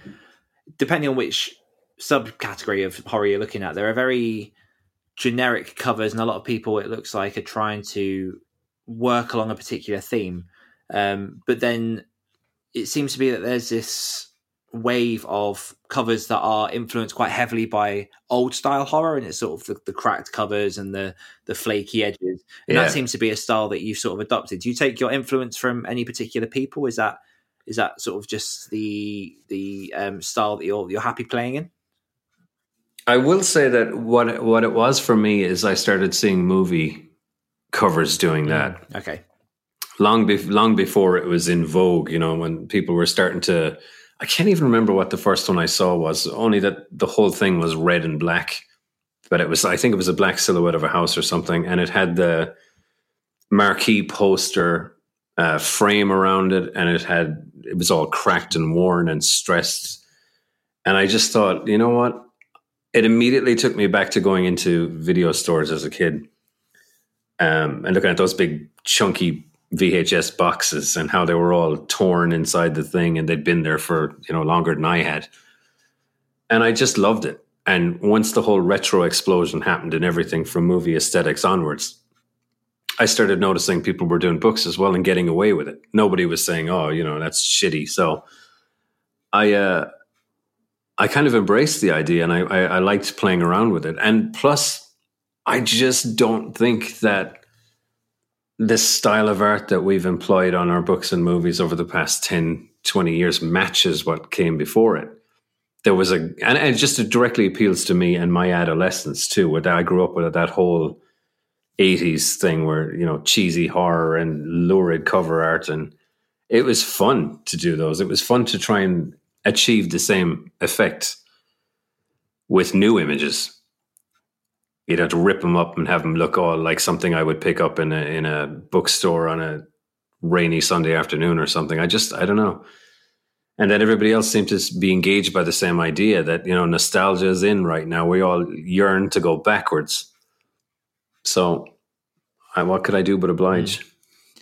depending on which subcategory of horror you're looking at, there are very generic covers, and a lot of people it looks like are trying to work along a particular theme. Um, but then it seems to be that there's this wave of covers that are influenced quite heavily by old style horror and it's sort of the, the cracked covers and the the flaky edges and yeah. that seems to be a style that you've sort of adopted do you take your influence from any particular people is that is that sort of just the the um, style that you're you're happy playing in? I will say that what what it was for me is I started seeing movie covers doing that. Okay. Long be- long before it was in vogue, you know, when people were starting to I can't even remember what the first one I saw was, only that the whole thing was red and black. But it was I think it was a black silhouette of a house or something and it had the marquee poster uh, frame around it, and it had it was all cracked and worn and stressed. And I just thought, you know what? It immediately took me back to going into video stores as a kid, um, and looking at those big chunky VHS boxes and how they were all torn inside the thing, and they'd been there for you know longer than I had. And I just loved it. And once the whole retro explosion happened and everything from movie aesthetics onwards, I started noticing people were doing books as well and getting away with it. Nobody was saying, "Oh, you know, that's shitty." So I uh, I kind of embraced the idea and I, I, I liked playing around with it. And plus, I just don't think that this style of art that we've employed on our books and movies over the past 10, 20 years matches what came before it. there was a and, and it just directly appeals to me and my adolescence too where i grew up with that whole 80s thing where you know cheesy horror and lurid cover art and it was fun to do those. It was fun to try and achieve the same effect with new images. You'd have to rip them up and have them look all like something i would pick up in a in a bookstore on a rainy sunday afternoon or something. I just i don't know. And then everybody else seemed to be engaged by the same idea that you know nostalgia is in right now. We all yearn to go backwards so I, what could i do but oblige mm.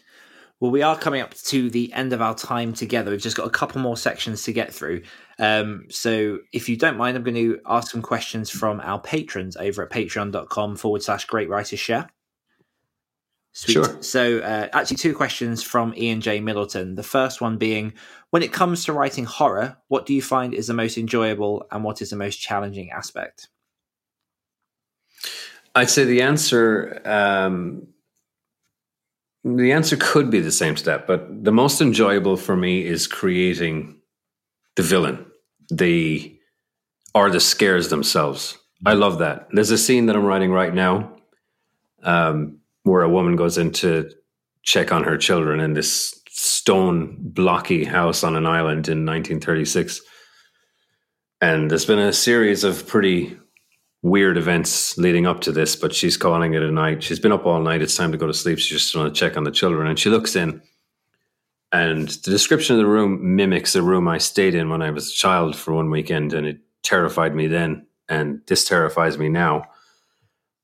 well we are coming up to the end of our time together we've just got a couple more sections to get through um, so if you don't mind i'm going to ask some questions from our patrons over at patreon.com forward slash great writers share Sweet. Sure. So, uh, actually, two questions from Ian J. Middleton. The first one being When it comes to writing horror, what do you find is the most enjoyable and what is the most challenging aspect? I'd say the answer. Um, the answer could be the same step, but the most enjoyable for me is creating the villain, the or the scares themselves. I love that. There's a scene that I'm writing right now. Um, where a woman goes in to check on her children in this stone blocky house on an island in 1936. And there's been a series of pretty weird events leading up to this, but she's calling it a night. She's been up all night. It's time to go to sleep. She just want to check on the children. And she looks in, and the description of the room mimics a room I stayed in when I was a child for one weekend, and it terrified me then. And this terrifies me now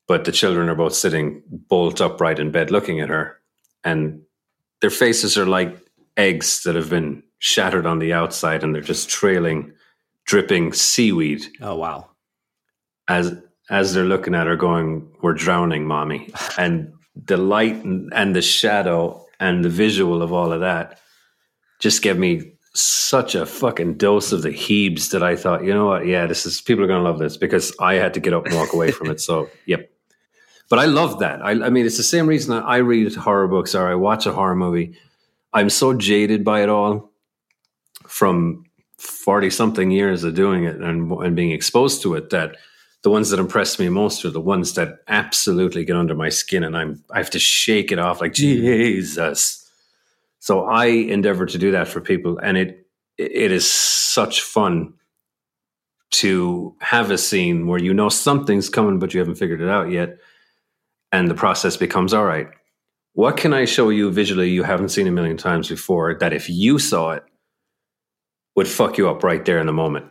but the children are both sitting bolt upright in bed looking at her and their faces are like eggs that have been shattered on the outside and they're just trailing dripping seaweed oh wow as as they're looking at her going we're drowning mommy and the light and, and the shadow and the visual of all of that just gave me such a fucking dose of the heebs that I thought, you know what? Yeah, this is people are going to love this because I had to get up and walk away from it. So, yep, but I love that. I, I mean, it's the same reason that I read horror books or I watch a horror movie. I'm so jaded by it all from 40 something years of doing it and, and being exposed to it that the ones that impress me most are the ones that absolutely get under my skin and I'm I have to shake it off like mm. Jesus. So I endeavor to do that for people and it it is such fun to have a scene where you know something's coming but you haven't figured it out yet and the process becomes all right what can i show you visually you haven't seen a million times before that if you saw it would fuck you up right there in the moment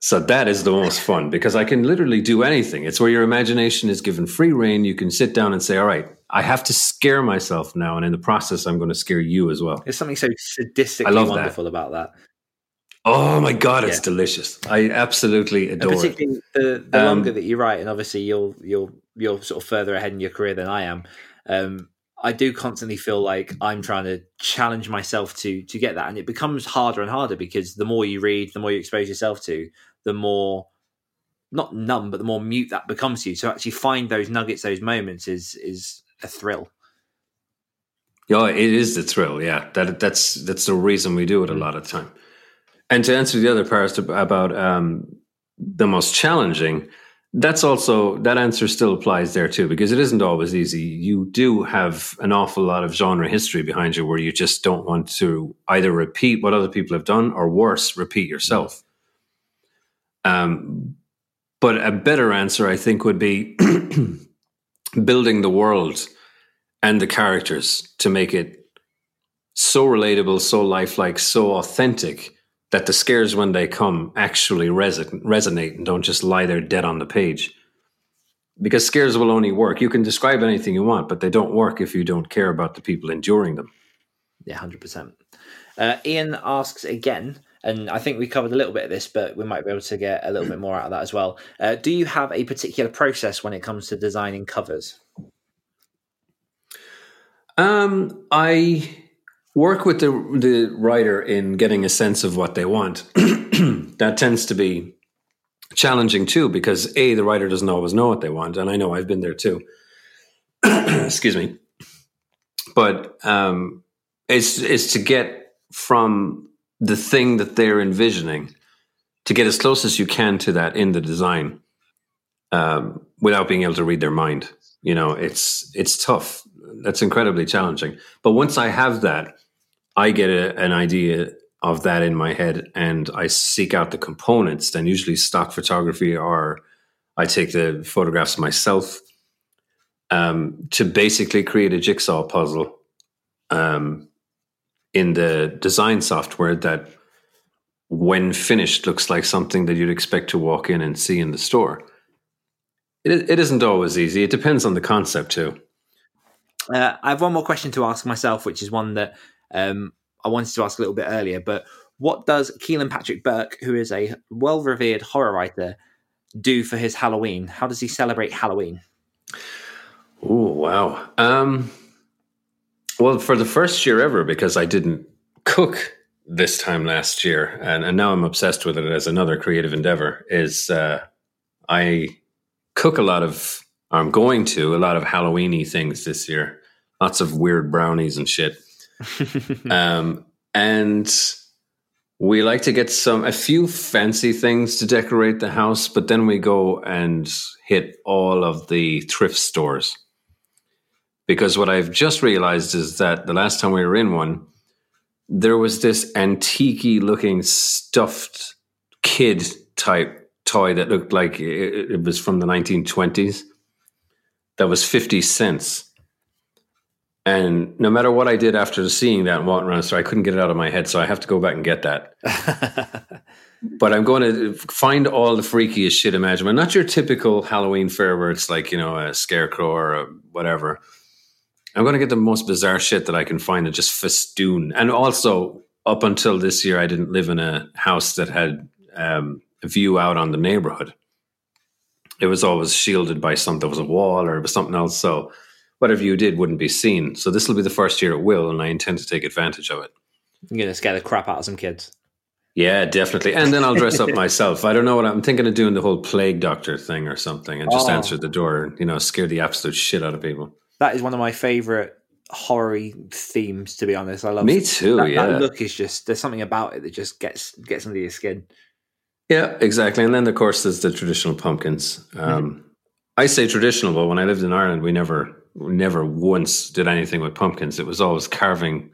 so that is the most fun because i can literally do anything it's where your imagination is given free reign you can sit down and say all right i have to scare myself now and in the process i'm going to scare you as well there's something so sadistically wonderful that. about that Oh my god, it's yeah. delicious! I absolutely adore and particularly it. The, the um, longer that you write, and obviously you'll you'll you're sort of further ahead in your career than I am. Um, I do constantly feel like I'm trying to challenge myself to to get that, and it becomes harder and harder because the more you read, the more you expose yourself to, the more not numb, but the more mute that becomes to you. So actually find those nuggets, those moments is is a thrill. Yeah, it is the thrill. Yeah, that that's that's the reason we do it a mm. lot of time. And to answer the other part about um, the most challenging, that's also that answer still applies there too because it isn't always easy. You do have an awful lot of genre history behind you where you just don't want to either repeat what other people have done or worse repeat yourself. Um, but a better answer i think would be building the world and the characters to make it so relatable so lifelike so authentic that the scares when they come actually reson- resonate and don't just lie there dead on the page. Because scares will only work. You can describe anything you want, but they don't work if you don't care about the people enduring them. Yeah, 100%. Uh, Ian asks again, and I think we covered a little bit of this, but we might be able to get a little bit more out of that as well. Uh, do you have a particular process when it comes to designing covers? Um, I work with the the writer in getting a sense of what they want. that tends to be challenging too because a the writer doesn't always know what they want, and I know I've been there too. Excuse me, but um, it's it's to get from the thing that they're envisioning to get as close as you can to that in the design um, without being able to read their mind. You know, it's it's tough. That's incredibly challenging. But once I have that, I get a, an idea of that in my head, and I seek out the components. Then usually stock photography, or I take the photographs myself um, to basically create a jigsaw puzzle um, in the design software that, when finished, looks like something that you'd expect to walk in and see in the store. It, it isn't always easy. It depends on the concept too. Uh, I have one more question to ask myself, which is one that um, I wanted to ask a little bit earlier. But what does Kealan Patrick Burke, who is a well revered horror writer, do for his Halloween? How does he celebrate Halloween? Oh wow! Um, well, for the first year ever, because I didn't cook this time last year, and, and now I'm obsessed with it as another creative endeavor. Is uh, I cook a lot of I'm going to a lot of Halloweeny things this year. Lots of weird brownies and shit. um, and we like to get some a few fancy things to decorate the house, but then we go and hit all of the thrift stores. Because what I've just realized is that the last time we were in one, there was this antique looking stuffed kid type toy that looked like it, it was from the 1920s that was 50 cents. And no matter what I did after seeing that and walking around the store, I couldn't get it out of my head. So I have to go back and get that. but I'm going to find all the freakiest shit imaginable. Not your typical Halloween fair where it's like, you know, a scarecrow or a whatever. I'm going to get the most bizarre shit that I can find and just festoon. And also, up until this year, I didn't live in a house that had um, a view out on the neighborhood it was always shielded by something. There was a wall or it was something else. So whatever you did wouldn't be seen. So this will be the first year it will, and I intend to take advantage of it. You're gonna scare the crap out of some kids. Yeah, definitely. And then I'll dress up myself. I don't know what I'm thinking of doing the whole plague doctor thing or something and just oh. answer the door and, you know, scare the absolute shit out of people. That is one of my favorite horror themes, to be honest. I love Me too, that, yeah. That look is just there's something about it that just gets gets under your skin. Yeah, exactly. And then, of course, there's the traditional pumpkins. Um, mm-hmm. I say traditional, but when I lived in Ireland, we never, never once did anything with pumpkins. It was always carving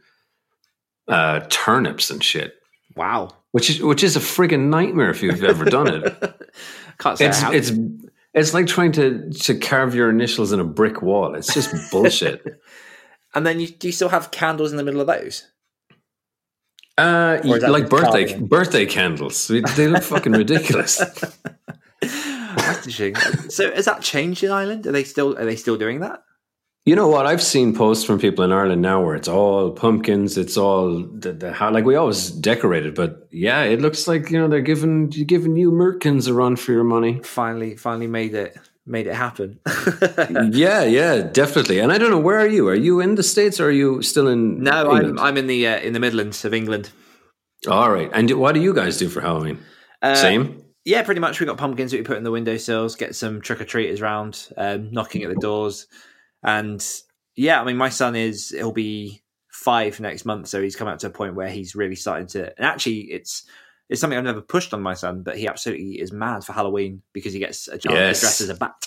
uh, turnips and shit. Wow, which is which is a frigging nightmare if you've ever done it. Can't say it's, it's it's like trying to to carve your initials in a brick wall. It's just bullshit. and then you do you still have candles in the middle of those? Uh, like birthday carving? birthday candles. They look fucking ridiculous. So, has that changed in Ireland? Are they still are they still doing that? You know what? I've seen posts from people in Ireland now where it's all pumpkins. It's all the, the how like we always decorated, but yeah, it looks like you know they're giving giving you merkins a run for your money. Finally, finally made it made it happen. yeah, yeah, definitely. And I don't know where are you? Are you in the states or are you still in? No, England? I'm I'm in the uh, in the Midlands of England. All right. And what do you guys do for Halloween? Uh, Same. Yeah, pretty much. We got pumpkins that we put in the windowsills. Get some trick or treaters around, um, knocking at the doors, and yeah, I mean, my son is he'll be five next month, so he's come up to a point where he's really starting to. And actually, it's it's something I've never pushed on my son, but he absolutely is mad for Halloween because he gets a chance yes. to dress as a bat.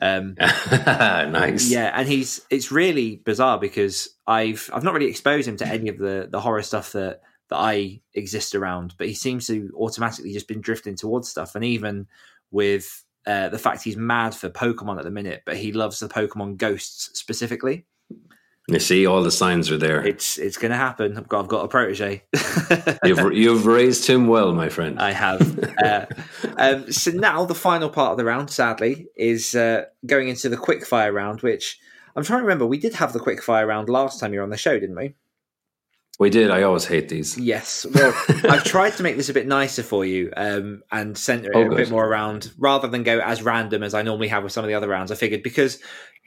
Um, nice. Yeah, and he's it's really bizarre because I've I've not really exposed him to any of the the horror stuff that that I exist around, but he seems to automatically just been drifting towards stuff, and even with uh, the fact he's mad for Pokemon at the minute, but he loves the Pokemon Ghosts specifically. You see, all the signs are there. It's it's going to happen. I've got I've got a protege. you've you've raised him well, my friend. I have. Uh, um, so now the final part of the round, sadly, is uh, going into the quick fire round. Which I'm trying to remember. We did have the quick fire round last time you were on the show, didn't we? We did. I always hate these. Yes. Well, I've tried to make this a bit nicer for you um, and center it oh, a bit more around rather than go as random as I normally have with some of the other rounds. I figured because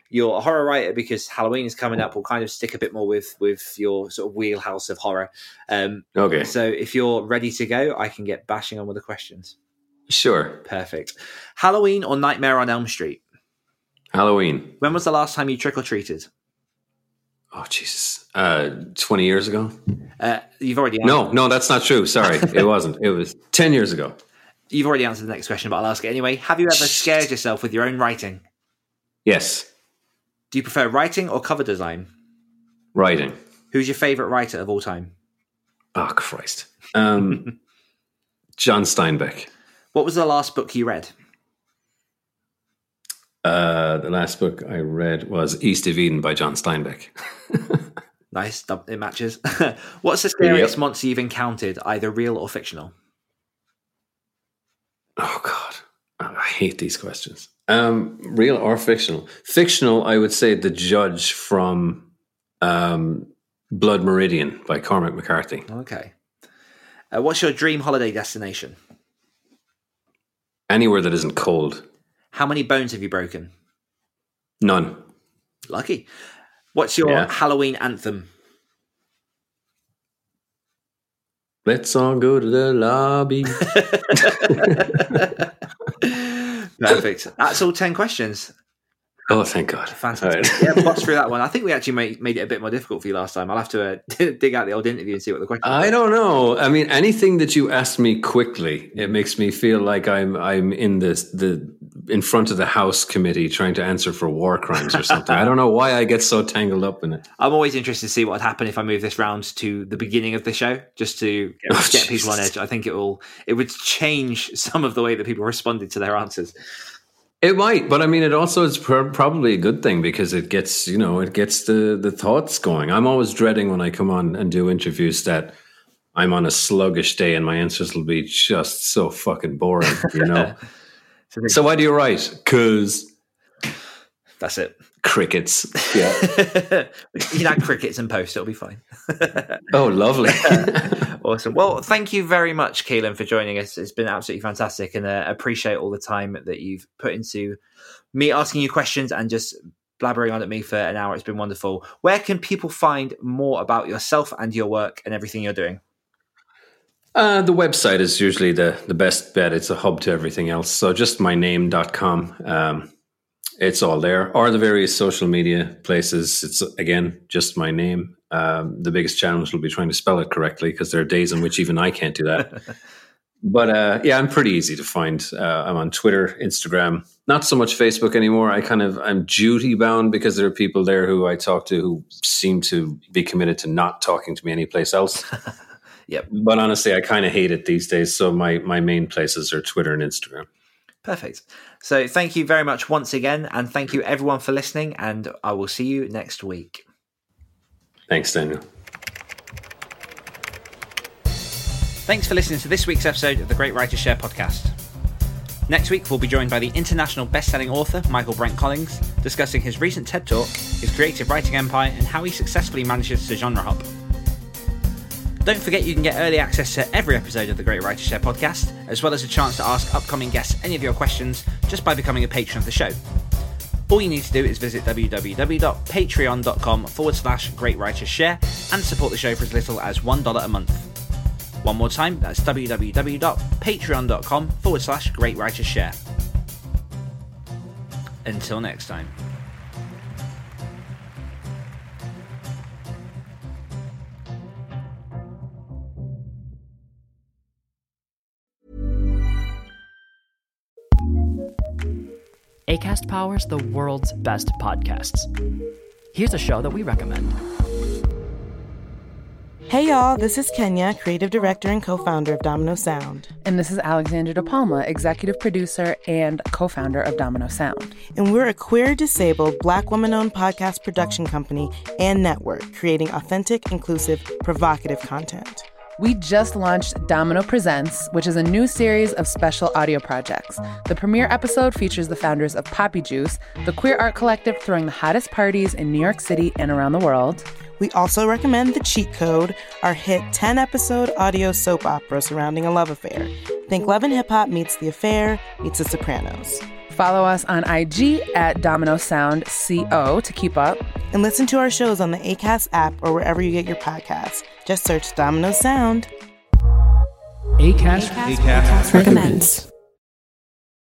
you're a horror writer because Halloween is coming up. We'll kind of stick a bit more with with your sort of wheelhouse of horror. Um, okay. So if you're ready to go, I can get bashing on with the questions. Sure. Perfect. Halloween or Nightmare on Elm Street? Halloween. When was the last time you trick or treated? Oh Jesus! Uh, Twenty years ago. Uh, you've already no, no, that's not true. Sorry, it wasn't. It was ten years ago. You've already answered the next question, but I'll ask it anyway. Have you ever scared yourself with your own writing? Yes. Do you prefer writing or cover design? Writing. Who's your favorite writer of all time? Oh Christ. Um, John Steinbeck. What was the last book you read? Uh, the last book I read was East of Eden by John Steinbeck. nice, it matches. What's the scariest yep. monster you've encountered, either real or fictional? Oh God, I hate these questions. Um, real or fictional? Fictional, I would say the judge from um, Blood Meridian by Cormac McCarthy. Okay. Uh, what's your dream holiday destination? Anywhere that isn't cold. How many bones have you broken? None. Lucky. What's your yeah. Halloween anthem? Let's all go to the lobby. Perfect. That's all 10 questions. Oh, thank God! Fantastic. Right. yeah, box through that one. I think we actually made, made it a bit more difficult for you last time. I'll have to uh, dig out the old interview and see what the question. I don't know. I mean, anything that you ask me quickly, it makes me feel like I'm I'm in this the in front of the House committee trying to answer for war crimes or something. I don't know why I get so tangled up in it. I'm always interested to see what would happen if I move this round to the beginning of the show, just to get, oh, get people on edge. I think it will it would change some of the way that people responded to their answers. It might, but I mean, it also is pr- probably a good thing because it gets you know it gets the the thoughts going. I'm always dreading when I come on and do interviews that I'm on a sluggish day and my answers will be just so fucking boring, you know. so why do you write? Because that's it. Crickets. Yeah. you can add crickets and post, it'll be fine. oh, lovely. awesome. Well, thank you very much, Kealan, for joining us. It's been absolutely fantastic and uh, appreciate all the time that you've put into me asking you questions and just blabbering on at me for an hour. It's been wonderful. Where can people find more about yourself and your work and everything you're doing? Uh, the website is usually the, the best bet. It's a hub to everything else. So just myname.com. Um, it's all there, or the various social media places. It's again just my name. Um, the biggest challenge will be trying to spell it correctly because there are days in which even I can't do that. but uh, yeah, I'm pretty easy to find. Uh, I'm on Twitter, Instagram, not so much Facebook anymore. I kind of I'm duty bound because there are people there who I talk to who seem to be committed to not talking to me anyplace else. yep. But honestly, I kind of hate it these days. So my my main places are Twitter and Instagram. Perfect. So thank you very much once again, and thank you everyone for listening. And I will see you next week. Thanks, Daniel. Thanks for listening to this week's episode of the Great Writers Share podcast. Next week, we'll be joined by the international best-selling author Michael Brent Collins, discussing his recent TED Talk, his creative writing empire, and how he successfully manages to genre hop. Don't forget you can get early access to every episode of the Great Writer Share podcast, as well as a chance to ask upcoming guests any of your questions just by becoming a patron of the show. All you need to do is visit www.patreon.com forward slash Great Writers Share and support the show for as little as $1 a month. One more time, that's www.patreon.com forward slash Great Writers Share. Until next time. ACAST powers the world's best podcasts. Here's a show that we recommend. Hey y'all, this is Kenya, creative director and co founder of Domino Sound. And this is Alexandra De Palma, executive producer and co founder of Domino Sound. And we're a queer, disabled, black woman owned podcast production company and network creating authentic, inclusive, provocative content. We just launched Domino Presents, which is a new series of special audio projects. The premiere episode features the founders of Papi Juice, the queer art collective throwing the hottest parties in New York City and around the world. We also recommend The Cheat Code, our hit 10 episode audio soap opera surrounding a love affair. Think Love and Hip Hop meets The Affair meets The Sopranos. Follow us on IG at Domino Sound CO to keep up. And listen to our shows on the ACAST app or wherever you get your podcasts. Just search Domino Sound. ACAST, ACAST, ACAST recommends.